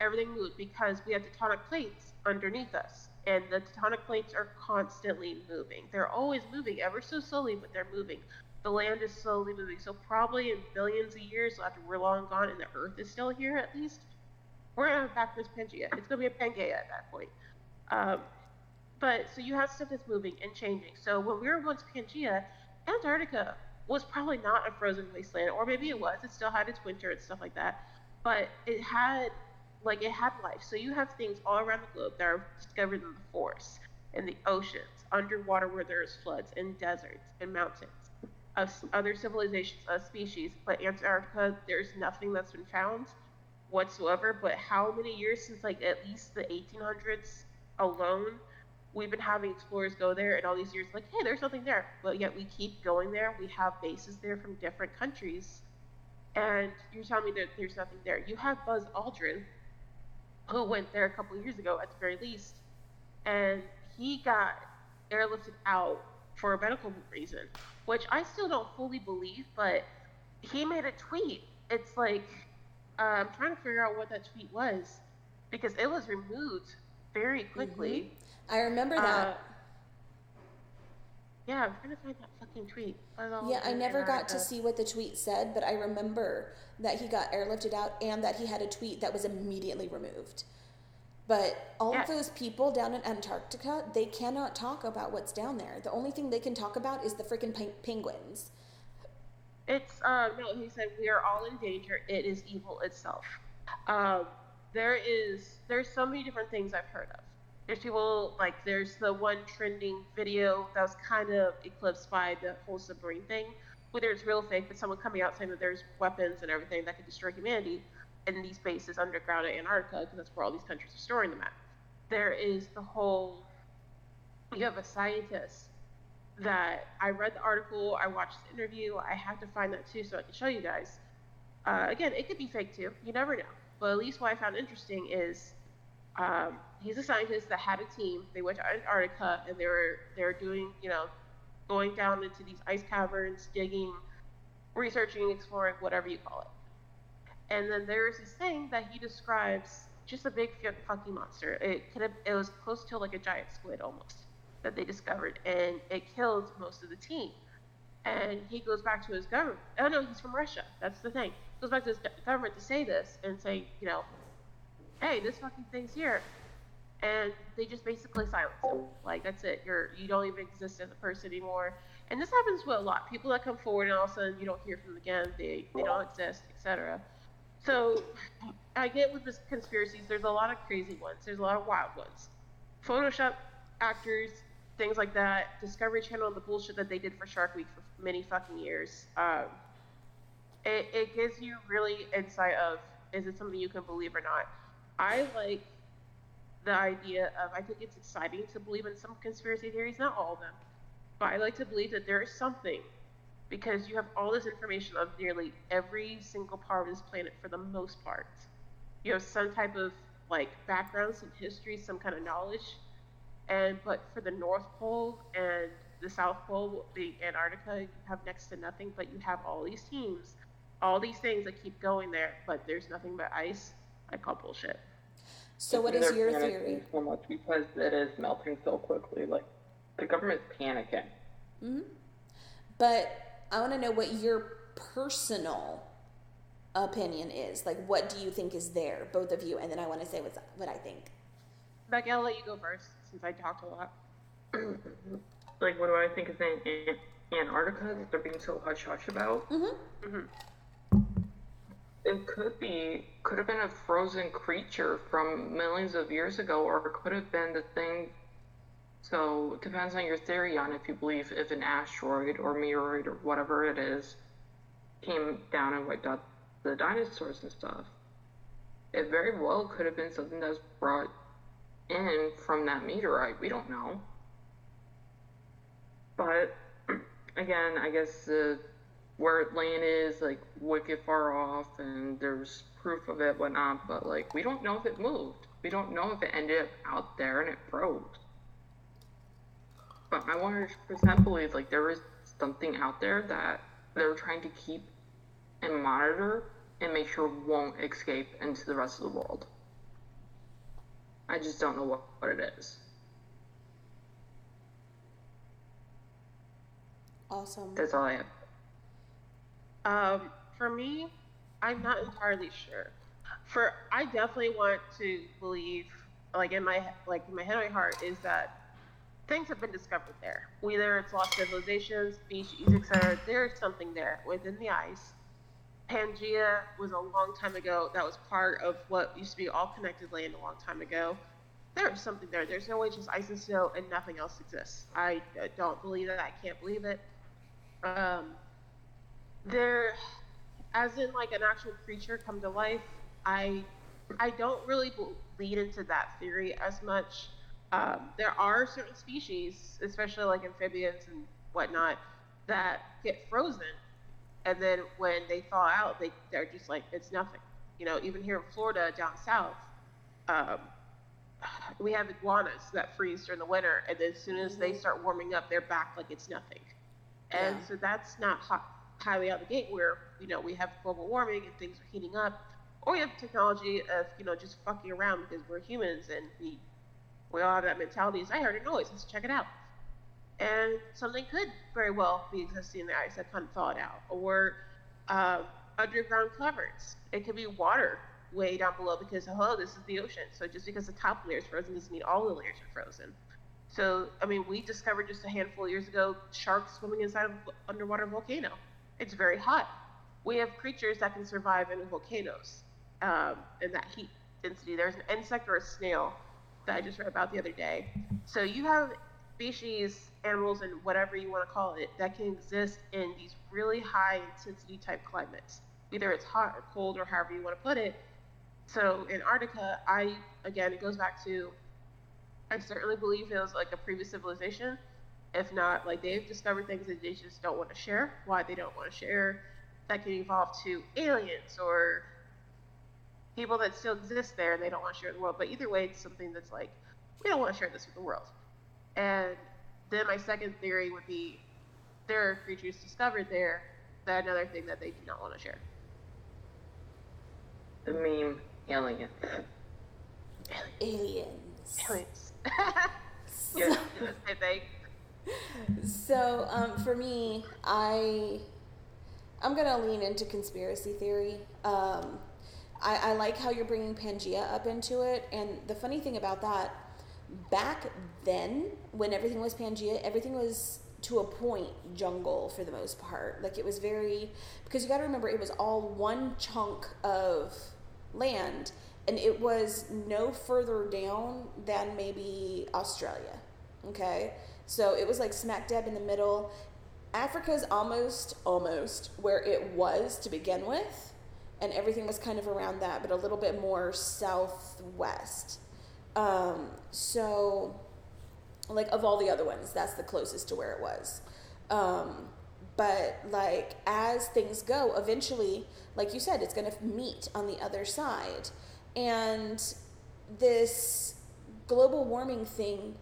everything moved because we have tectonic plates underneath us. And the tectonic plates are constantly moving. They're always moving, ever so slowly, but they're moving. The land is slowly moving. So probably in billions of years after we're long gone and the Earth is still here at least, we're gonna have back this Pangea. It's gonna be a Pangea at that point. Um, but so you have stuff that's moving and changing. So when we were once Pangea, Antarctica was probably not a frozen wasteland, or maybe it was. It still had its winter and stuff like that, but it had like it had life. So you have things all around the globe that are discovered in the forests, in the oceans, underwater where there's floods, in deserts, and mountains, of other civilizations, species. But Antarctica, there's nothing that's been found whatsoever. But how many years since like at least the 1800s alone? we've been having explorers go there and all these years like hey there's nothing there but yet we keep going there we have bases there from different countries and you're telling me that there's nothing there you have buzz aldrin who went there a couple years ago at the very least and he got airlifted out for a medical reason which i still don't fully believe but he made a tweet it's like uh, i'm trying to figure out what that tweet was because it was removed very quickly I remember that. uh, yeah, I'm trying to find that fucking tweet. I Yeah, I never got to see what the tweet said, but I remember that he got airlifted out and that he had a tweet that was immediately removed. But all Yeah. of those people down in Antarctica, they cannot talk about what's down there. The only thing they can talk about is the freaking pe- penguins. It's uh no, he said we are all in danger. It is evil itself. Um, there is there's so many different things I've heard of. There's people like there's the one trending video that was kind of eclipsed by the whole submarine thing, whether it's real or fake, but someone coming out saying that there's weapons and everything that could destroy humanity in these bases underground in Antarctica because that's where all these countries are storing them at. There is the whole you have a scientist that I read the article, I watched the interview, I have to find that too so I can show you guys. Uh, again, it could be fake too, you never know. But at least what I found interesting is um, he's a scientist that had a team. They went to Antarctica and they were they were doing you know going down into these ice caverns, digging, researching, exploring, whatever you call it. And then there's this thing that he describes just a big fucking monster. It could have it was close to like a giant squid almost that they discovered, and it killed most of the team. And he goes back to his government. Oh no, he's from Russia. That's the thing. Goes back to his government to say this and say, you know, hey, this fucking thing's here. And they just basically silence him. Like that's it. You're you don't even exist as a person anymore. And this happens with a lot. People that come forward and all of a sudden you don't hear from them again. They they don't exist, etc. So I get with this conspiracies. There's a lot of crazy ones. There's a lot of wild ones. Photoshop actors, things like that. Discovery Channel, and the bullshit that they did for Shark Week for many fucking years. Um, it, it gives you really insight of is it something you can believe or not. I like the idea of I think it's exciting to believe in some conspiracy theories, not all of them, but I like to believe that there is something because you have all this information of nearly every single part of this planet for the most part. You have some type of like background, some history, some kind of knowledge. And but for the North Pole and the South Pole, being Antarctica, you have next to nothing, but you have all these teams, all these things that keep going there, but there's nothing but ice. I call bullshit. So, what is your theory? So much because it is melting so quickly. Like the government's panicking. Hmm. But I want to know what your personal opinion is. Like, what do you think is there, both of you? And then I want to say what's, what I think. Becky, I'll let you go first since I talked a lot. Like, what do I think is in, in Antarctica that they're being so hush hush about? Mm-hmm. It could be, could have been a frozen creature from millions of years ago, or it could have been the thing. So, it depends on your theory on if you believe if an asteroid or meteoroid or whatever it is came down and wiped out the dinosaurs and stuff. It very well could have been something that was brought in from that meteorite. We don't know. But again, I guess uh, where landed is like wicked far off, and there's proof of it, whatnot. But like, we don't know if it moved. We don't know if it ended up out there and it froze. But I 100% believe like there is something out there that they're trying to keep and monitor and make sure won't escape into the rest of the world. I just don't know what, what it is. Awesome. That's all I have. Um, for me, I'm not entirely sure. For I definitely want to believe, like in my like in my head, and my heart, is that things have been discovered there. Whether it's lost civilizations, species, etc. There's something there within the ice. Pangea was a long time ago. That was part of what used to be all connected land a long time ago. There is something there. There's no way just ice and snow and nothing else exists. I don't believe it. I can't believe it. Um, there as in like an actual creature come to life i i don't really lead into that theory as much um, there are certain species especially like amphibians and whatnot that get frozen and then when they thaw out they they're just like it's nothing. You know even here in florida down south um, we have iguanas that freeze during the winter and then as soon as they start warming up they're back like it's nothing. And Yeah. so that's not hi- highly out of the gate where you know we have global warming and things are heating up, or we have technology of you know just fucking around because we're humans and we we all have that mentality. Is I heard a noise, let's check it out. and something could very well be existing in the ice that couldn't thawed out, or uh, underground caverns. It could be water way down below because hello, this is the ocean. So just because the top layer is frozen doesn't mean all the layers are frozen. So I mean, we discovered just a handful of years ago sharks swimming inside of underwater volcano. It's very hot. We have creatures that can survive in volcanoes um, in that heat density. There's an insect or a snail that I just read about the other day. So you have species, animals, and whatever you want to call it that can exist in these really high intensity type climates. Either it's hot or cold or however you want to put it. So in Antarctica, I again, it goes back to I certainly believe it was like a previous civilization. If not, like they've discovered things that they just don't want to share. Why they don't want to share, that can evolve to aliens or people that still exist there and they don't want to share with the world. But either way, it's something that's like, we don't want to share this with the world. And then my second theory would be there are creatures discovered there. That another thing that they do not want to share. The meme aliens. Aliens. Aliens. So- yeah, I think. So um, for me, I I'm gonna lean into conspiracy theory. Um, I, I like how you're bringing Pangea up into it, and the funny thing about that, back then when everything was Pangea, everything was to a point jungle for the most part. Like it was very because you got to remember it was all one chunk of land, and it was no further down than maybe Australia. Okay, so it was like smack dab in the middle. Africa's almost almost where it was to begin with, and everything was kind of around that, but a little bit more southwest. Um, so, like of all the other ones, that's the closest to where it was. Um, but like as things go, eventually, like you said, it's going to meet on the other side, and this global warming thing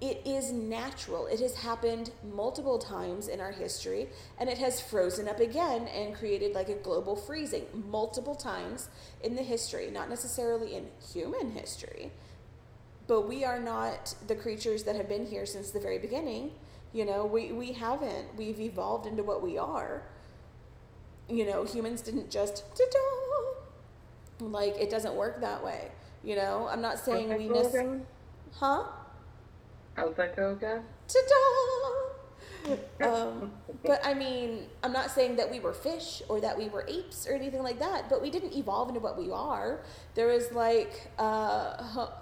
it is natural. It has happened multiple times in our history, and it has frozen up again and created like a global freezing multiple times in the history, not necessarily in human history, but we are not the creatures that have been here since the very beginning. You know, we, we haven't. We've evolved into what we are. You know, humans didn't just ta-da! like it doesn't work that way. You know, I'm not saying we miss. Huh? How's that go again? Ta-da! um, but I mean, I'm not saying that we were fish or that we were apes or anything like that, but we didn't evolve into what we are. There was like uh, ho-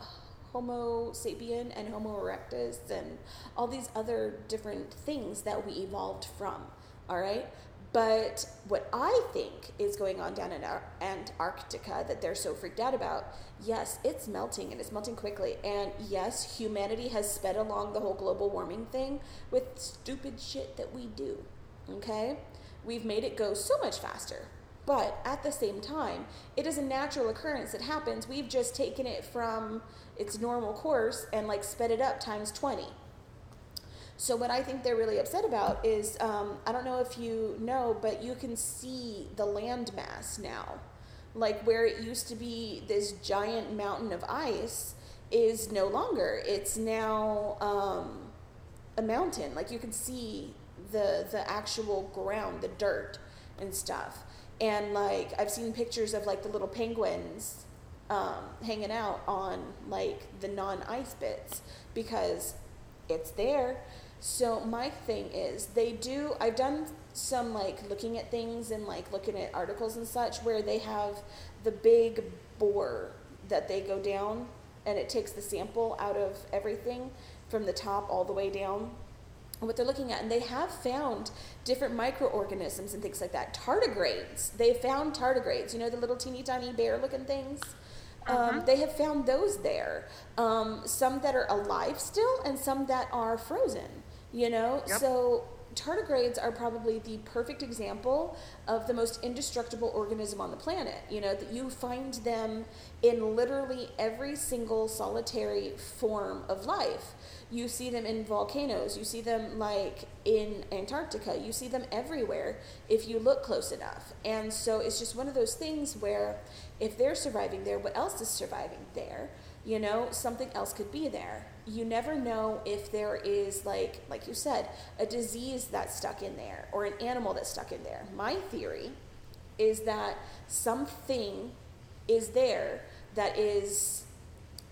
Homo sapien and Homo erectus and all these other different things that we evolved from. All right. But what I think is going on down in Ar- Antarctica that they're so freaked out about, yes, it's melting and it's melting quickly. And yes, humanity has sped along the whole global warming thing with stupid shit that we do. Okay? We've made it go so much faster. But at the same time, it is a natural occurrence that happens. We've just taken it from its normal course and like sped it up times 20. So what I think they're really upset about is um, I don't know if you know, but you can see the landmass now, like where it used to be this giant mountain of ice is no longer. It's now um, a mountain. Like you can see the the actual ground, the dirt and stuff. And like I've seen pictures of like the little penguins um, hanging out on like the non ice bits because it's there. So my thing is they do I've done some like looking at things and like looking at articles and such where they have the big bore that they go down and it takes the sample out of everything from the top all the way down. What they're looking at and they have found different microorganisms and things like that. Tardigrades. They found tardigrades. You know the little teeny tiny bear looking things? Um, they have found those there. Um, some that are alive still and some that are frozen you know? Yep. so tardigrades are probably the perfect example of the most indestructible organism on the planet you know that you find them in literally every single solitary form of life. You see them in volcanoes you see them like in antarctica you see them everywhere if you look close enough. And so it's just one of those things where if they're surviving there what else is surviving there? You know, something else could be there. You never know if there is like like you said, a disease that's stuck in there or an animal that's stuck in there. My theory is that something is there that is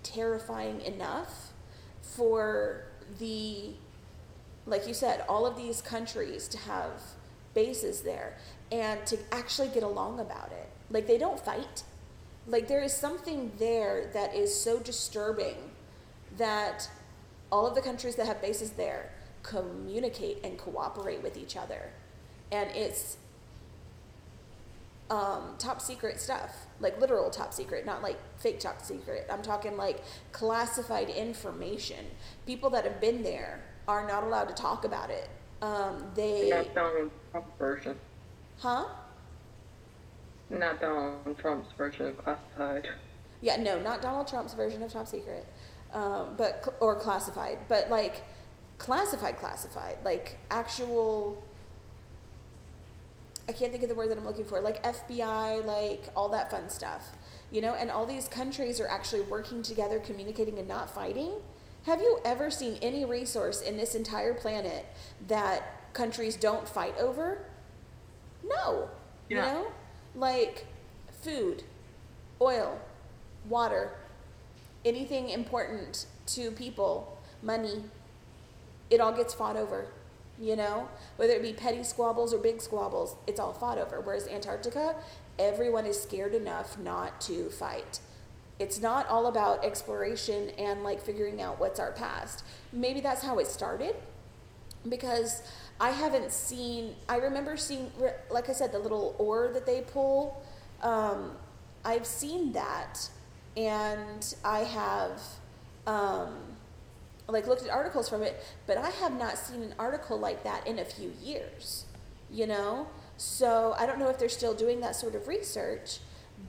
terrifying enough for the like you said, all of these countries to have bases there and to actually get along about it. Like they don't fight. Like there is something there that is so disturbing that all of the countries that have bases there communicate and cooperate with each other. And it's um, top secret stuff, like literal top secret, not like fake top secret. I'm talking like classified information. People that have been there are not allowed to talk about it. Um, they Not Donald Trump's version. huh? Not Donald Trump's version of classified. Yeah, no, not Donald Trump's version of top secret, um, but or classified, but like classified, classified, like actual. I can't think of the word that I'm looking for, like FBI, like all that fun stuff, you know. And all these countries are actually working together, communicating, and not fighting. Have you ever seen any resource in this entire planet that countries don't fight over? No. You know? Like food, oil, water, anything important to people, money, it all gets fought over. You know? Whether it be petty squabbles or big squabbles, it's all fought over. Whereas Antarctica, everyone is scared enough not to fight. It's not all about exploration and like figuring out what's our past. Maybe that's how it started because I haven't seen. I remember seeing, like I said, the little oar that they pull. Um, I've seen that, and I have um, like looked at articles from it, but I have not seen an article like that in a few years. You know, so I don't know if they're still doing that sort of research,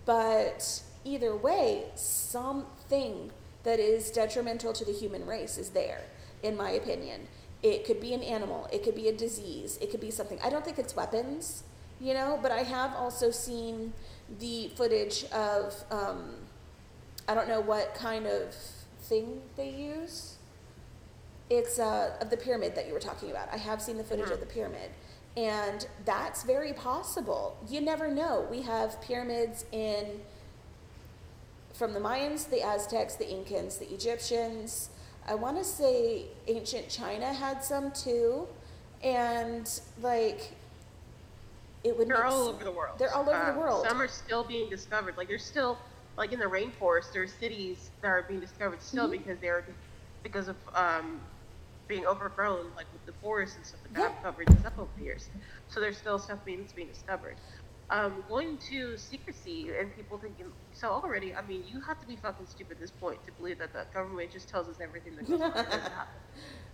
but either way, something that is detrimental to the human race is there, in my opinion. It could be an animal, it could be a disease, it could be something. I don't think it's weapons, you know, but I have also seen the footage of, um, I don't know what kind of thing they use. It's uh, of the pyramid that you were talking about. I have seen the footage of the pyramid. And that's very possible. You never know. We have pyramids in from the Mayans, the Aztecs, the Incans, the Egyptians. I want to say ancient China had some too. And like it would They're all over the world. They're all over the Um, world. Some are still being discovered. Like there's still, like in the rainforest, there are cities that are being discovered still Mhm. because they're because of um, being overgrown, like with the forest and stuff that, Yeah. have covered this up over the years. So there's still stuff being that's being discovered. Um, going to secrecy and people thinking so already. I mean, you have to be fucking stupid at this point to believe that the government just tells us everything that goes on.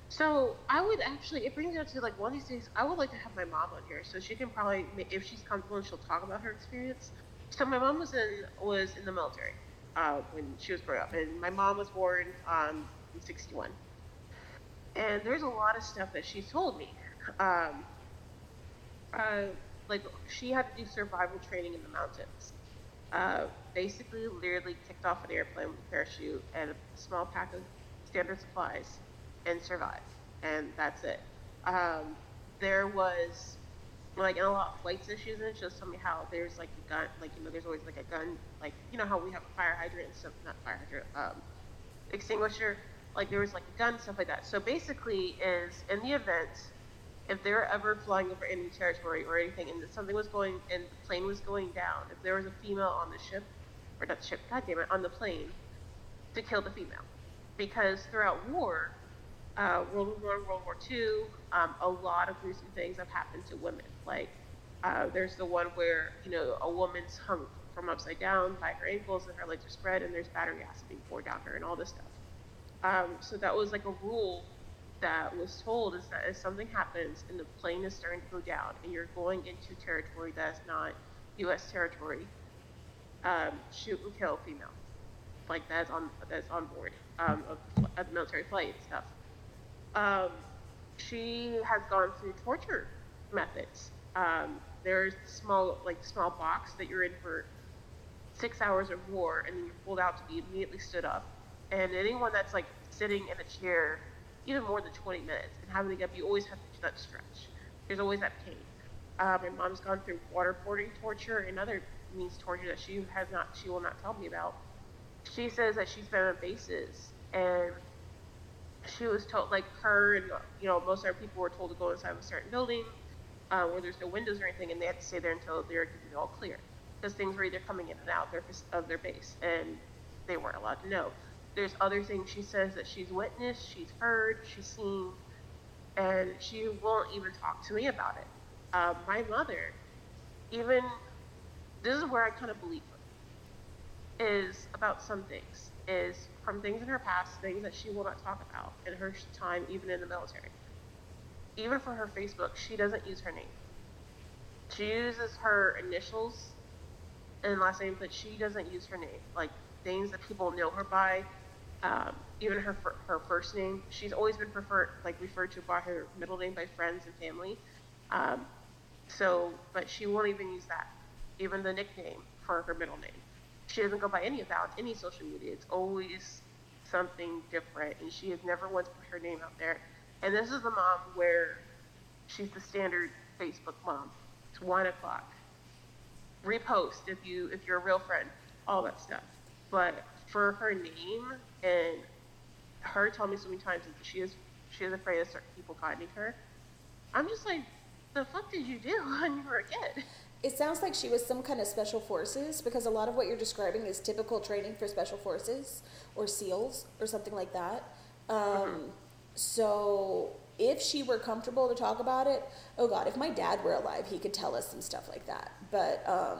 So I would actually, it brings me up to like one of these days. I would like to have my mom on here so she can probably, if she's comfortable, and she'll talk about her experience. So my mom was in was in the military uh, when she was growing up, and my mom was born um, in '61. And there's a lot of stuff that she told me. Um, uh, like she had to do survival training in the mountains. Uh, basically, literally kicked off an airplane with a parachute and a small pack of standard supplies and survived. And that's it. Um, there was like in a lot of flights that she was in, she was telling me how there's like a gun, like you know, there's always like a gun, like you know how we have a fire hydrant and stuff, not fire hydrant, um, extinguisher. Like there was like a gun, stuff like that. So basically, is in the event if they were ever flying over enemy territory or anything, and something was going and the plane was going down, if there was a female on the ship, or not ship, god damn it, on the plane, to kill the female, because throughout war, uh, World War One, World War Two, um, a lot of gruesome things have happened to women. Like uh, there's the one where you know a woman's hung from upside down by her ankles and her legs are spread, and there's battery acid being poured down her and all this stuff. Um, so that was like a rule that was told is that if something happens and the plane is starting to go down and you're going into territory that's not U.S. territory, um, shoot and kill female. Like that's on that's on board um, of, of the military flight and stuff. Um, she has gone through torture methods. Um, there's small like small box that you're in for six hours of war, and then you're pulled out to be immediately stood up And anyone that's like sitting in a chair even more than 20 minutes and having to get up, you always have to do that stretch. There's always that pain. Uh, my mom's gone through waterboarding torture and other means torture that she has not, she will not tell me about. She says that she's been on bases and she was told, like her and you know most other people were told to go inside of a certain building uh, where there's no windows or anything, and they had to stay there until they're given all clear because things were either coming in and out their, of their base, and they weren't allowed to know. There's other things she says that she's witnessed, she's heard, she's seen, and she won't even talk to me about it. Uh, my mother, even this is where I kind of believe her, is about some things, is from things in her past, things that she will not talk about in her time, even in the military. Even for her Facebook, she doesn't use her name. She uses her initials and last name, but she doesn't use her name. Like things that people know her by, um, even her her first name. She's always been preferred, like referred to by her middle name by friends and family. Um, so, but she won't even use that, even the nickname for her middle name. She doesn't go by any of that on any social media. It's always something different, and she has never once put her name out there. And this is the mom where she's the standard Facebook mom. It's one o'clock. Repost if you if you're a real friend, all that stuff. But for her name and her telling me so many times that she is she is afraid of certain people finding her. I'm just like, the fuck did you do when you were a kid? It sounds like she was some kind of special forces because a lot of what you're describing is typical training for special forces or SEALs or something like that. Um, mm-hmm. So if she were comfortable to talk about it, oh God, if my dad were alive, he could tell us some stuff like that. But um,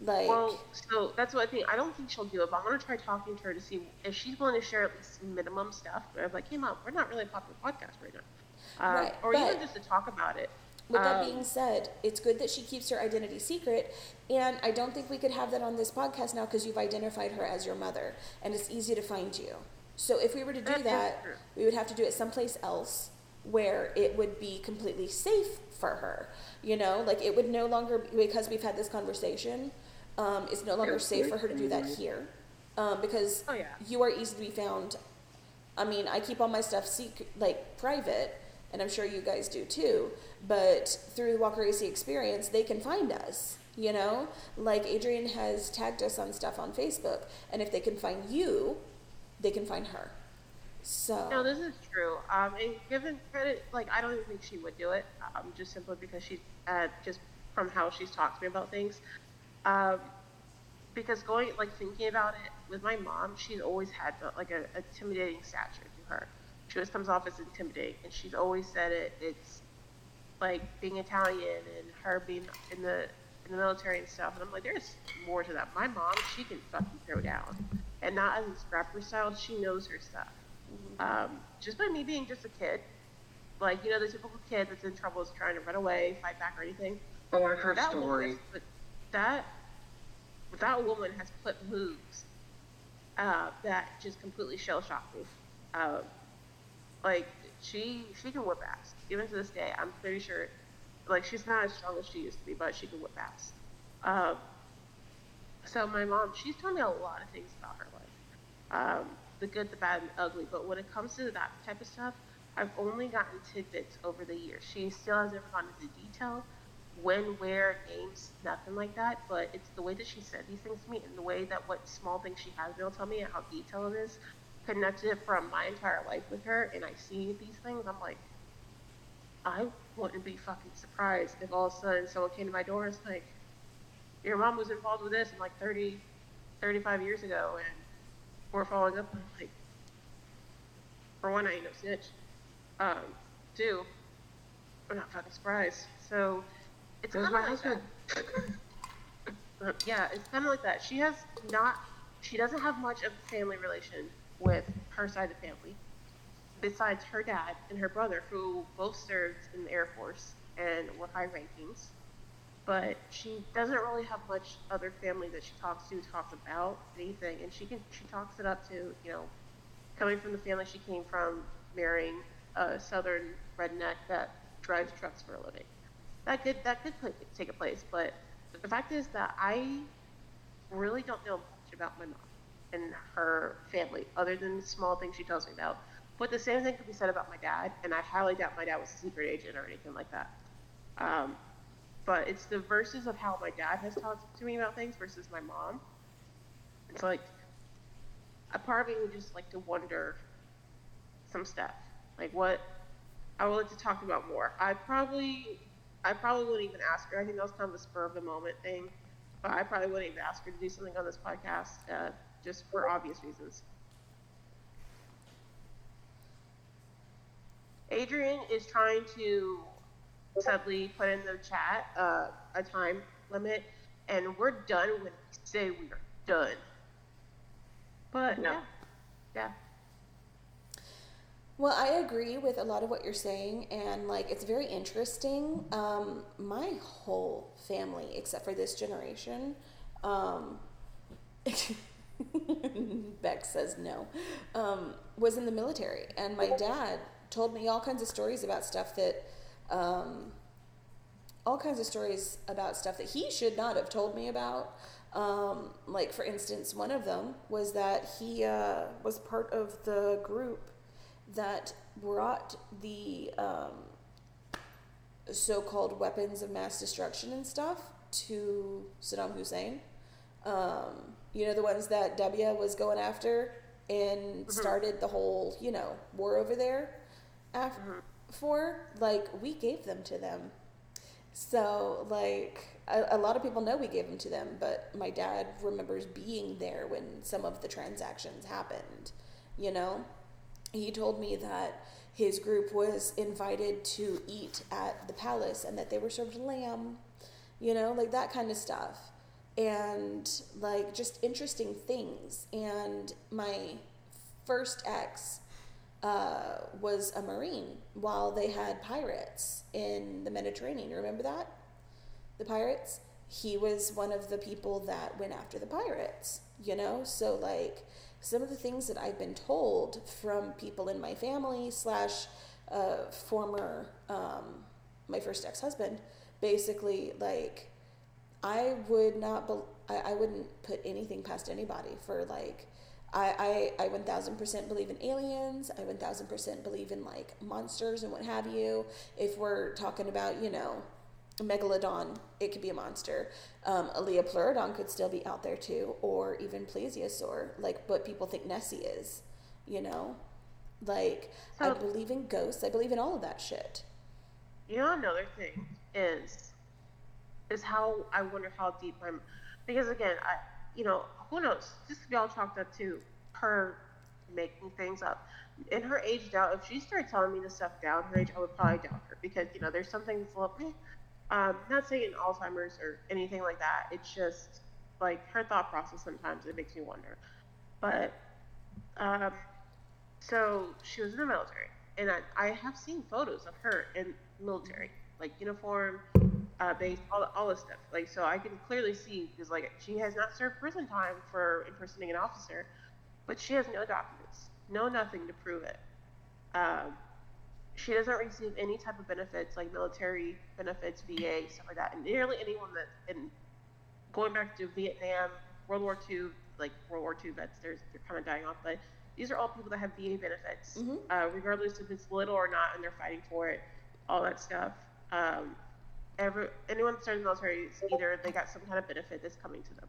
like, well, so that's what I think. I don't think she'll do it, but I'm gonna try talking to her to see if she's willing to share at least minimum stuff. But I'm like, hey mom, we're not really a popular podcast right now, um, right, or even just to talk about it. With that being um, said, it's good that she keeps her identity secret, and I don't think we could have that on this podcast now because you've identified her as your mother, and it's easy to find you. So if we were to do that, we would have to do it someplace else where it would be completely safe for her. You know, like it would no longer because we've had this conversation. Um, it's no longer safe for her to do that here, um, because oh, yeah. you are easy to be found. I mean, I keep all my stuff secret, like private, and I'm sure you guys do too. But through the Walker AC experience, they can find us. You know, like Adrian has tagged us on stuff on Facebook, and if they can find you, they can find her. So no, this is true. Um, and given credit, like I don't even think she would do it, um, just simply because she's uh, just from how she's talked to me about things. Um, because going like thinking about it with my mom, she's always had like a, a intimidating stature to her she always comes off as intimidating, and she's always said it. It's like being Italian and her being in the in the military and stuff. And I'm like, there's more to that. My mom, she can fucking throw down, and not as a scrapper style. She knows her stuff. Mm-hmm. Um, just by me being just a kid, like you know, the typical kid that's in trouble is trying to run away, fight back, or anything. Oh, I've heard that stories. Woman, that that woman has put moves uh, that just completely shell shocked me. Um, like she she can whip ass. Even to this day, I'm pretty sure. Like she's not as strong as she used to be, but she can whip ass. Um, so my mom, she's told me a lot of things about her life, um, the good, the bad, and the ugly. But when it comes to that type of stuff, I've only gotten tidbits over the years. She still has never gone into detail, when, where, names, nothing like that. But it's the way that she said these things to me, and the way that what small things she has been able to tell me, and how detailed it is, connected from my entire life with her and I see these things, I'm like, I wouldn't be fucking surprised if all of a sudden someone came to my door and was like, your mom was involved with this in like 30, 35 years ago and we're following up. Like, for one, I ain't no snitch. Um, two, I'm not fucking surprised. So it's kind of my like husband. yeah, it's kind of like that. She has not, she doesn't have much of a family relation with her side of the family, besides her dad and her brother, who both served in the Air Force and were high rankings. But she doesn't really have much other family that she talks to, talks about anything, and she can she talks it up to you know, coming from the family she came from, marrying a southern redneck that drives trucks for a living. That could that could take a place, but the fact is that I really don't know much about my mom and her family, other than small things she tells me about. But the same thing could be said about my dad, and I highly doubt my dad was a secret agent or anything like that. Um, but it's the verses of how my dad has talked to me about things versus my mom. It's like a part of me would just like to wonder some stuff, like what I would like to talk about more. I probably, I probably wouldn't even ask her. I think that was kind of a spur of the moment thing, but I probably wouldn't even ask her to do something on this podcast, uh, just for obvious reasons. Adrian is trying to sadly put in the chat uh, a time limit, and we're done when we say we are done. But No. yeah, yeah. Well, I agree with a lot of what you're saying, and like it's very interesting. Um, my whole family, except for this generation, um, Beck says no, um, was in the military, and my dad told me all kinds of stories about stuff that, um, all kinds of stories about stuff that he should not have told me about. Um, like for instance, one of them was that he uh, was part of the group that brought the um, so-called weapons of mass destruction and stuff to Saddam Hussein. Um, you know the ones that W was going after and started the whole you know war over there. Af- For like we gave them to them. So, like, a, a lot of people know we gave them to them, but my dad remembers being there when some of the transactions happened. You know, he told me that his group was invited to eat at the palace and that they were served lamb, you know, like that kind of stuff. And like just interesting things. And my first ex uh, was a Marine while they had pirates in the Mediterranean. Remember that? The pirates? He was one of the people that went after the pirates, you know? So, like, some of the things that I've been told from people in my family, slash, uh, former, um, my first ex husband, basically, like, I would not, bel I, I wouldn't put anything past anybody for, like, I, I, I 1000% believe in aliens. I 1000% believe in like monsters and what have you. If we're talking about, you know, a megalodon, it could be a monster. Um, a Liopleurodon could still be out there too, or even plesiosaur, like what people think Nessie is, you know? Like, I believe in ghosts. I believe in all of that shit. You know, another thing is is how I wonder how deep I'm because again, I you know who knows? This could be all chalked up to her making things up. In her age doubt, if she started telling me this stuff down her age, I would probably doubt her because you know there's some things a little. eh, Um, not saying Alzheimer's or anything like that. It's just like her thought process. Sometimes it makes me wonder. But um, so she was in the military, and I, I have seen photos of her in military, like uniform, uh, base, all, all this stuff. Like, so I can clearly see because like she has not served prison time for impersonating an officer, but she has no documents, no nothing to prove it. Um, she doesn't receive any type of benefits like military benefits, VA, stuff like that. And nearly anyone that, and going back to Vietnam, World War II, like World War II vets, there's, they're kind of dying off, but these are all people that have VA benefits, Mhm. uh, regardless if it's little or not, and they're fighting for it, all that stuff. Um, every anyone that started in the military, is either they got some kind of benefit that's coming to them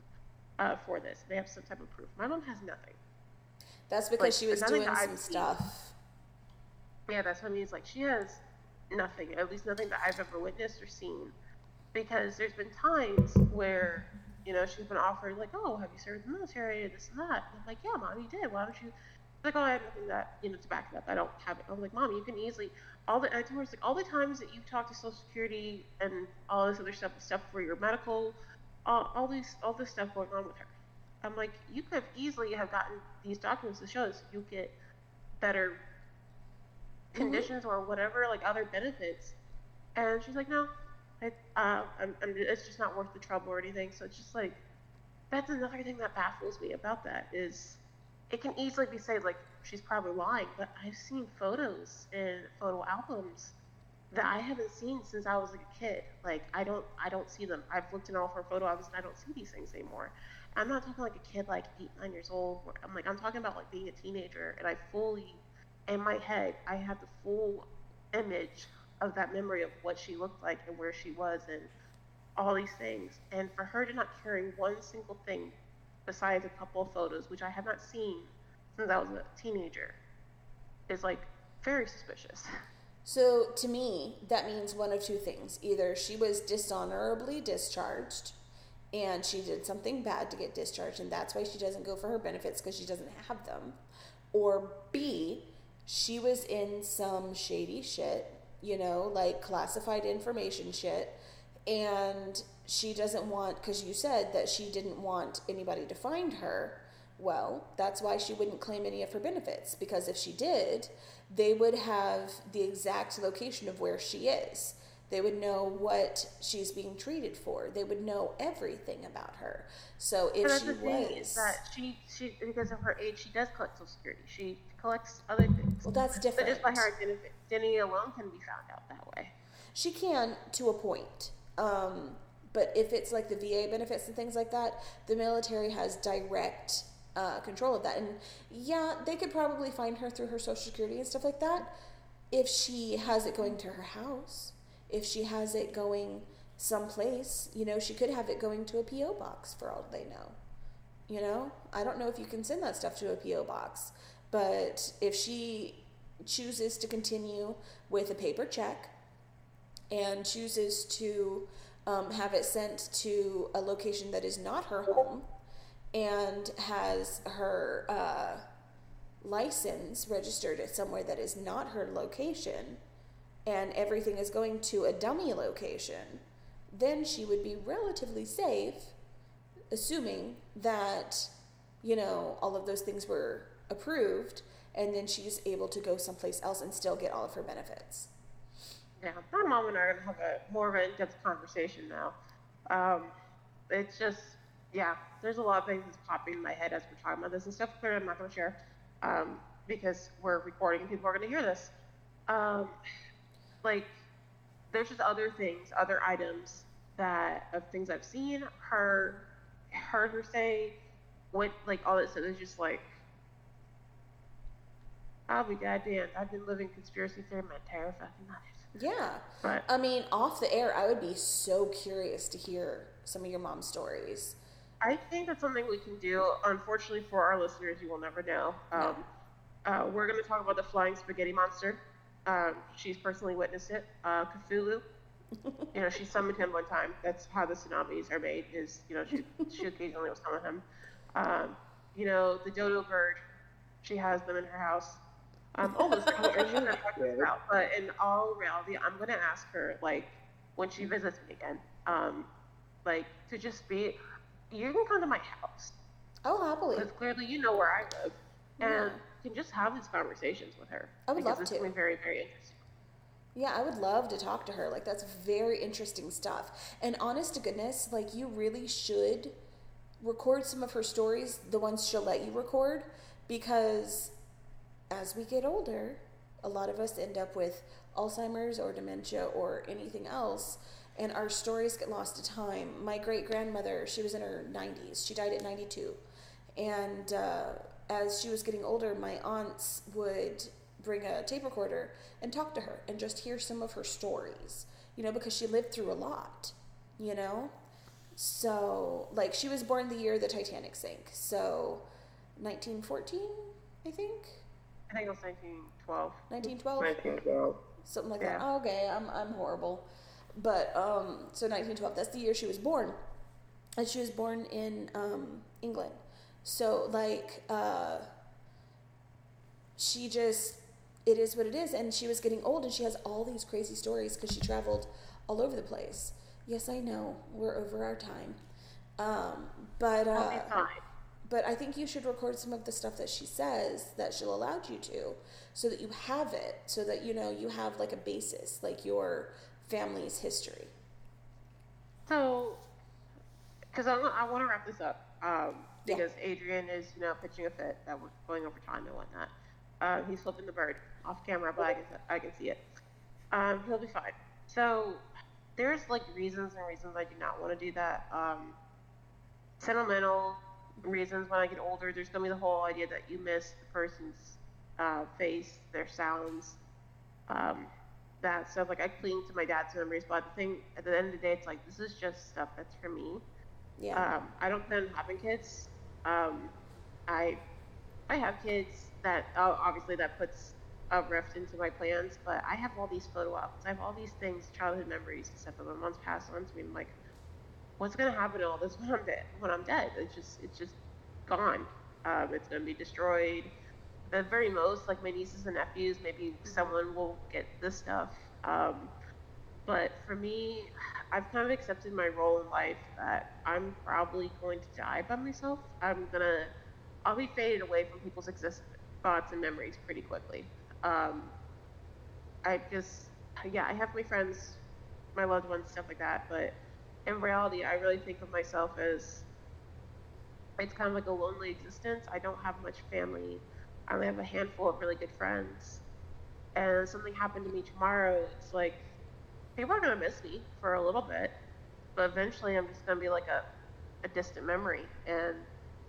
uh, for this. They have some type of proof. My mom has nothing. That's because Like, she was doing some stuff. Yeah, that's what I mean. It's like she has nothing, at least nothing that I've ever witnessed or seen. Because there's been times where, you know, she's been offered, like, oh, have you served in the military, this and that. And I'm like, yeah, mom, you did. Why don't you? She's like, oh, I have nothing that, you know, to back it up. I don't have it. I'm like, mom, you can easily, all the, I told her, like, all the times that you've talked to Social Security and all this other stuff, stuff for your medical, all, all these, all this stuff going on with her. I'm like, you could have easily have gotten these documents to show us you get better conditions or whatever, like other benefits. And she's like, no, I, uh, I'm, I'm, it's just not worth the trouble or anything. So it's just like, that's another thing that baffles me about that is it can easily be said like she's probably lying, but I've seen photos and photo albums that I haven't seen since I was a kid. Like I don't I don't see them. I've looked in all of her photo albums and I don't see these things anymore. I'm not talking like a kid like eight, nine years old. I'm like I'm talking about like being a teenager and I fully in my head I have the full image of that memory of what she looked like and where she was and all these things. And for her to not carry one single thing besides a couple of photos, which I have not seen since I was a teenager, is like very suspicious. So to me, that means one of two things. Either she was dishonorably discharged and she did something bad to get discharged and that's why she doesn't go for her benefits because she doesn't have them. Or B, she was in some shady shit, you know, like classified information shit and she doesn't want because you said that she didn't want anybody to find her well, that's why she wouldn't claim any of her benefits because if she did, they would have the exact location of where she is. They would know what she's being treated for. They would know everything about her. So if she the thing was, is that she, she because of her age, she does collect Social Security. She collects other things. well, that's different. But just by her identity, identity alone can be found out that way. She can to a point. Um, but if it's like the VA benefits and things like that, the military has direct uh, control of that. And yeah, they could probably find her through her Social Security and stuff like that if she has it going to her house. If she has it going someplace, you know, she could have it going to a P.O. box for all they know. You know, I don't know if you can send that stuff to a P.O. box, but if she chooses to continue with a paper check, and chooses to um, have it sent to a location that is not her home and has her uh, license registered at somewhere that is not her location and everything is going to a dummy location, then she would be relatively safe, assuming that, you know, all of those things were approved and then she's able to go someplace else and still get all of her benefits. Yeah, my mom and I are gonna have a more of an in-depth conversation now. Um, it's just, yeah, there's a lot of things that's popping in my head as we're talking about this and stuff. Clearly, I'm not gonna share um, because we're recording and people are gonna hear this. Um, like, there's just other things, other items that of things I've seen, heard, heard her say, what like all that stuff is just like. I'll be goddamn. I've been living conspiracy theory my entire fucking life. Yeah. But I mean, off the air, I would be so curious to hear some of your mom's stories. I think that's something we can do. Unfortunately for our listeners, you will never know. Um, uh, we're going to talk about the flying spaghetti monster. Um, she's personally witnessed it. Uh, Cthulhu. you know, she summoned him one time. That's how the tsunamis are made. Is you know, she she occasionally will summon him. Um, you know, the dodo bird. She has them in her house. Um, oh, this she's gonna talk this about. But in all reality, I'm gonna ask her like when she visits me again, um, like to just be. You can come to my house Oh, happily. because clearly you know where I live, and Yeah. can just have these conversations with her. I would love it's to. be very, very interesting. Yeah, I would love to talk to her. Like, that's very interesting stuff. And honest to goodness, like, you really should record some of her stories, the ones she'll let you record, because as we get older, a lot of us end up with Alzheimer's or dementia or anything else, and our stories get lost to time. My great grandmother, she was in her 90s, she died at 92. And uh, as she was getting older, my aunts would bring a tape recorder and talk to her and just hear some of her stories, you know, because she lived through a lot, you know? So, like, she was born the year the Titanic sank. So, 1914, I think? I think it was 1912. 1912? 1912. something like that. Oh, okay, I'm I'm horrible, but um, so 1912. That's the year she was born, and she was born in um, England. So like, uh, she just it is what it is, and she was getting old, and she has all these crazy stories because she traveled all over the place. Yes, I know we're over our time, um, but I'll uh, be fine. But I think you should record some of the stuff that she says that she'll allow you to, so that you have it, so that you know you have like a basis, like your family's history. So, because I, I want to wrap this up, um, Yeah. because Adrian is, you know, pitching a fit that we're going over time and whatnot. Uh, he's flipping the bird off camera, but I can, I can see it. Um, he'll be fine. So there's like reasons and reasons I do not want to do that. Um, sentimental reasons when I get older, there's gonna be the whole idea that you miss the person's uh, face, their sounds, um, that stuff. Like I cling to my dad's memories, but the thing at the end of the day, it's like this is just stuff that's for me. Yeah. Um, I don't plan on having kids. Um, I I have kids that uh, obviously that puts a rift into my plans, but I have all these photo albums. I have all these things, childhood memories and stuff that my mom's passed on to me. I'm like, what's gonna happen to all this when I'm dead? When I'm dead, it's just it's just gone. Um, it's gonna be destroyed. The very most, like my nieces and nephews, maybe someone will get this stuff. Um, but for me, I've kind of accepted my role in life that I'm probably going to die by myself. I'm gonna, I'll be faded away from people's existence, thoughts, and memories pretty quickly. Um, I just, yeah, I have my friends, my loved ones, stuff like that. But in reality, I really think of myself as it's kind of like a lonely existence. I don't have much family. I only have a handful of really good friends. And something happened to me tomorrow, it's like people are gonna miss me for a little bit, but eventually I'm just gonna be like a, a distant memory, and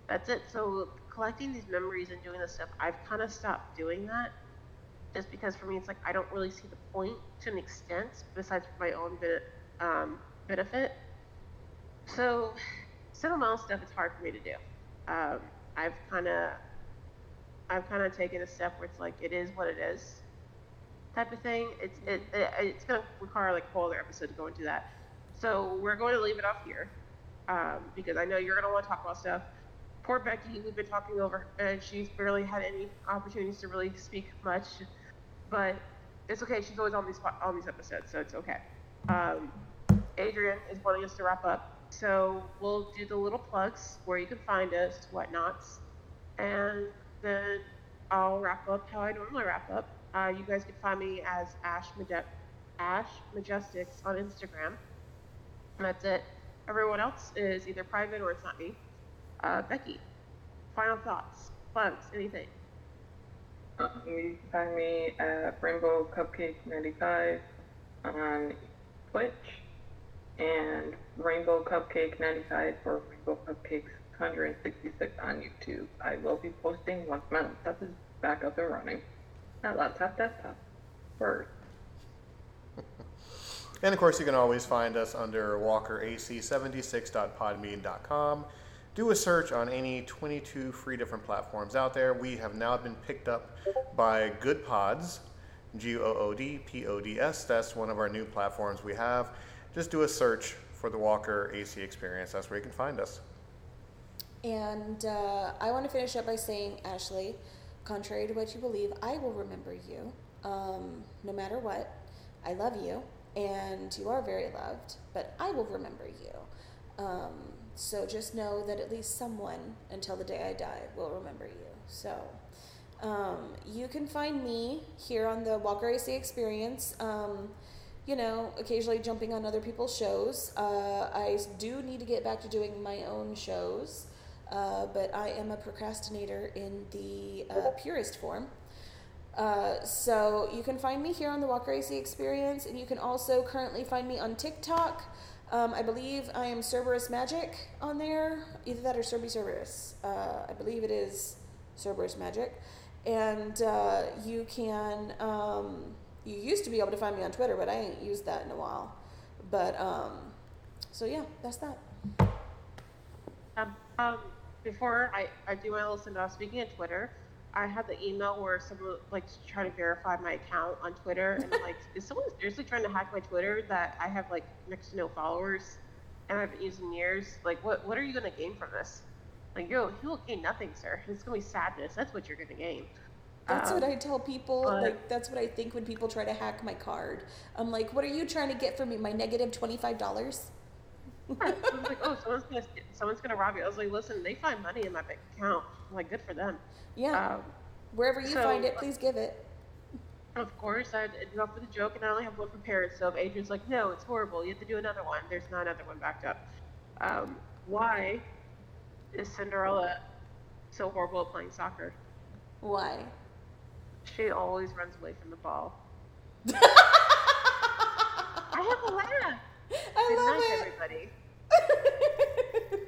that's it. So collecting these memories and doing this stuff, I've kind of stopped doing that, just because for me it's like I don't really see the point to an extent, besides for my own bit, um, benefit. So sentimental stuff it's hard for me to do. Um, I've kind of I've kind of taken a step where it's like it is what it is type of thing. It's it, it it's gonna require like a whole other episode to go into that. So we're going to leave it off here um, because I know you're gonna want to talk about stuff. Poor Becky, we've been talking over, and she's barely had any opportunities to really speak much. But it's okay. She's always on these on these episodes, so it's okay. Um, Adrian is wanting us to wrap up, so we'll do the little plugs where you can find us, whatnots, and then I'll wrap up how I normally wrap up. Uh, you guys can find me as Ash, Maje- Ash Majestics on Instagram. That's it. Everyone else is either private or it's not me. Uh, Becky, final thoughts, plugs, anything. Um, you can find me at Rainbow Cupcake 95 on Twitch and Rainbow Cupcake 95 for Rainbow Cupcakes 166 on YouTube. I will be posting once my laptop is back up and running. Not laptop, desktop. Word. And of course, you can always find us under WalkerAC76.podbean.com. Do a search on any 22 free different platforms out there. We have now been picked up by Good Pods, G O O D P O D S. That's one of our new platforms we have. Just do a search for the Walker AC Experience. That's where you can find us. And uh, I want to finish up by saying, Ashley, contrary to what you believe, I will remember you um, no matter what. I love you, and you are very loved, but I will remember you. Um, so just know that at least someone, until the day I die, will remember you. So um, you can find me here on the Walker AC Experience. You know, occasionally jumping on other people's shows. Uh, I do need to get back to doing my own shows. Uh, but I am a procrastinator in the uh, purest form. Uh, so you can find me here on the Walker AC Experience, and you can also currently find me on TikTok. Um, I believe I am Cerberus Magic on there, either that or Cerby Cerberus. Uh, I believe it is Cerberus Magic, and uh, you can. Um, you used to be able to find me on Twitter, but I ain't used that in a while. But um, so yeah, that's that. Um, um, before I, I do my little send off, speaking of Twitter, I had the email where someone like trying to verify my account on Twitter, and like, is someone seriously trying to hack my Twitter that I have like next to no followers, and I've been using years? Like, what what are you gonna gain from this? Like, yo, you will gain nothing, sir. It's gonna be sadness. That's what you're gonna gain. That's Um, what I tell people. like that's what I think when people try to hack my card. I'm like, what are you trying to get from me? My negative twenty five dollars? I was like, oh, someone's gonna someone's gonna rob you. I was like, listen, they find money in my bank account. I'm like, good for them. Yeah. Um, Wherever you so- find it, please give it. Of course, I did go for the joke, and I only have one prepared. So if Adrian's like, "No, it's horrible. You have to do another one," there's not another one backed up. Um, why is Cinderella so horrible at playing soccer? Why? She always runs away from the ball. I have a laugh. I Good love night, it. everybody.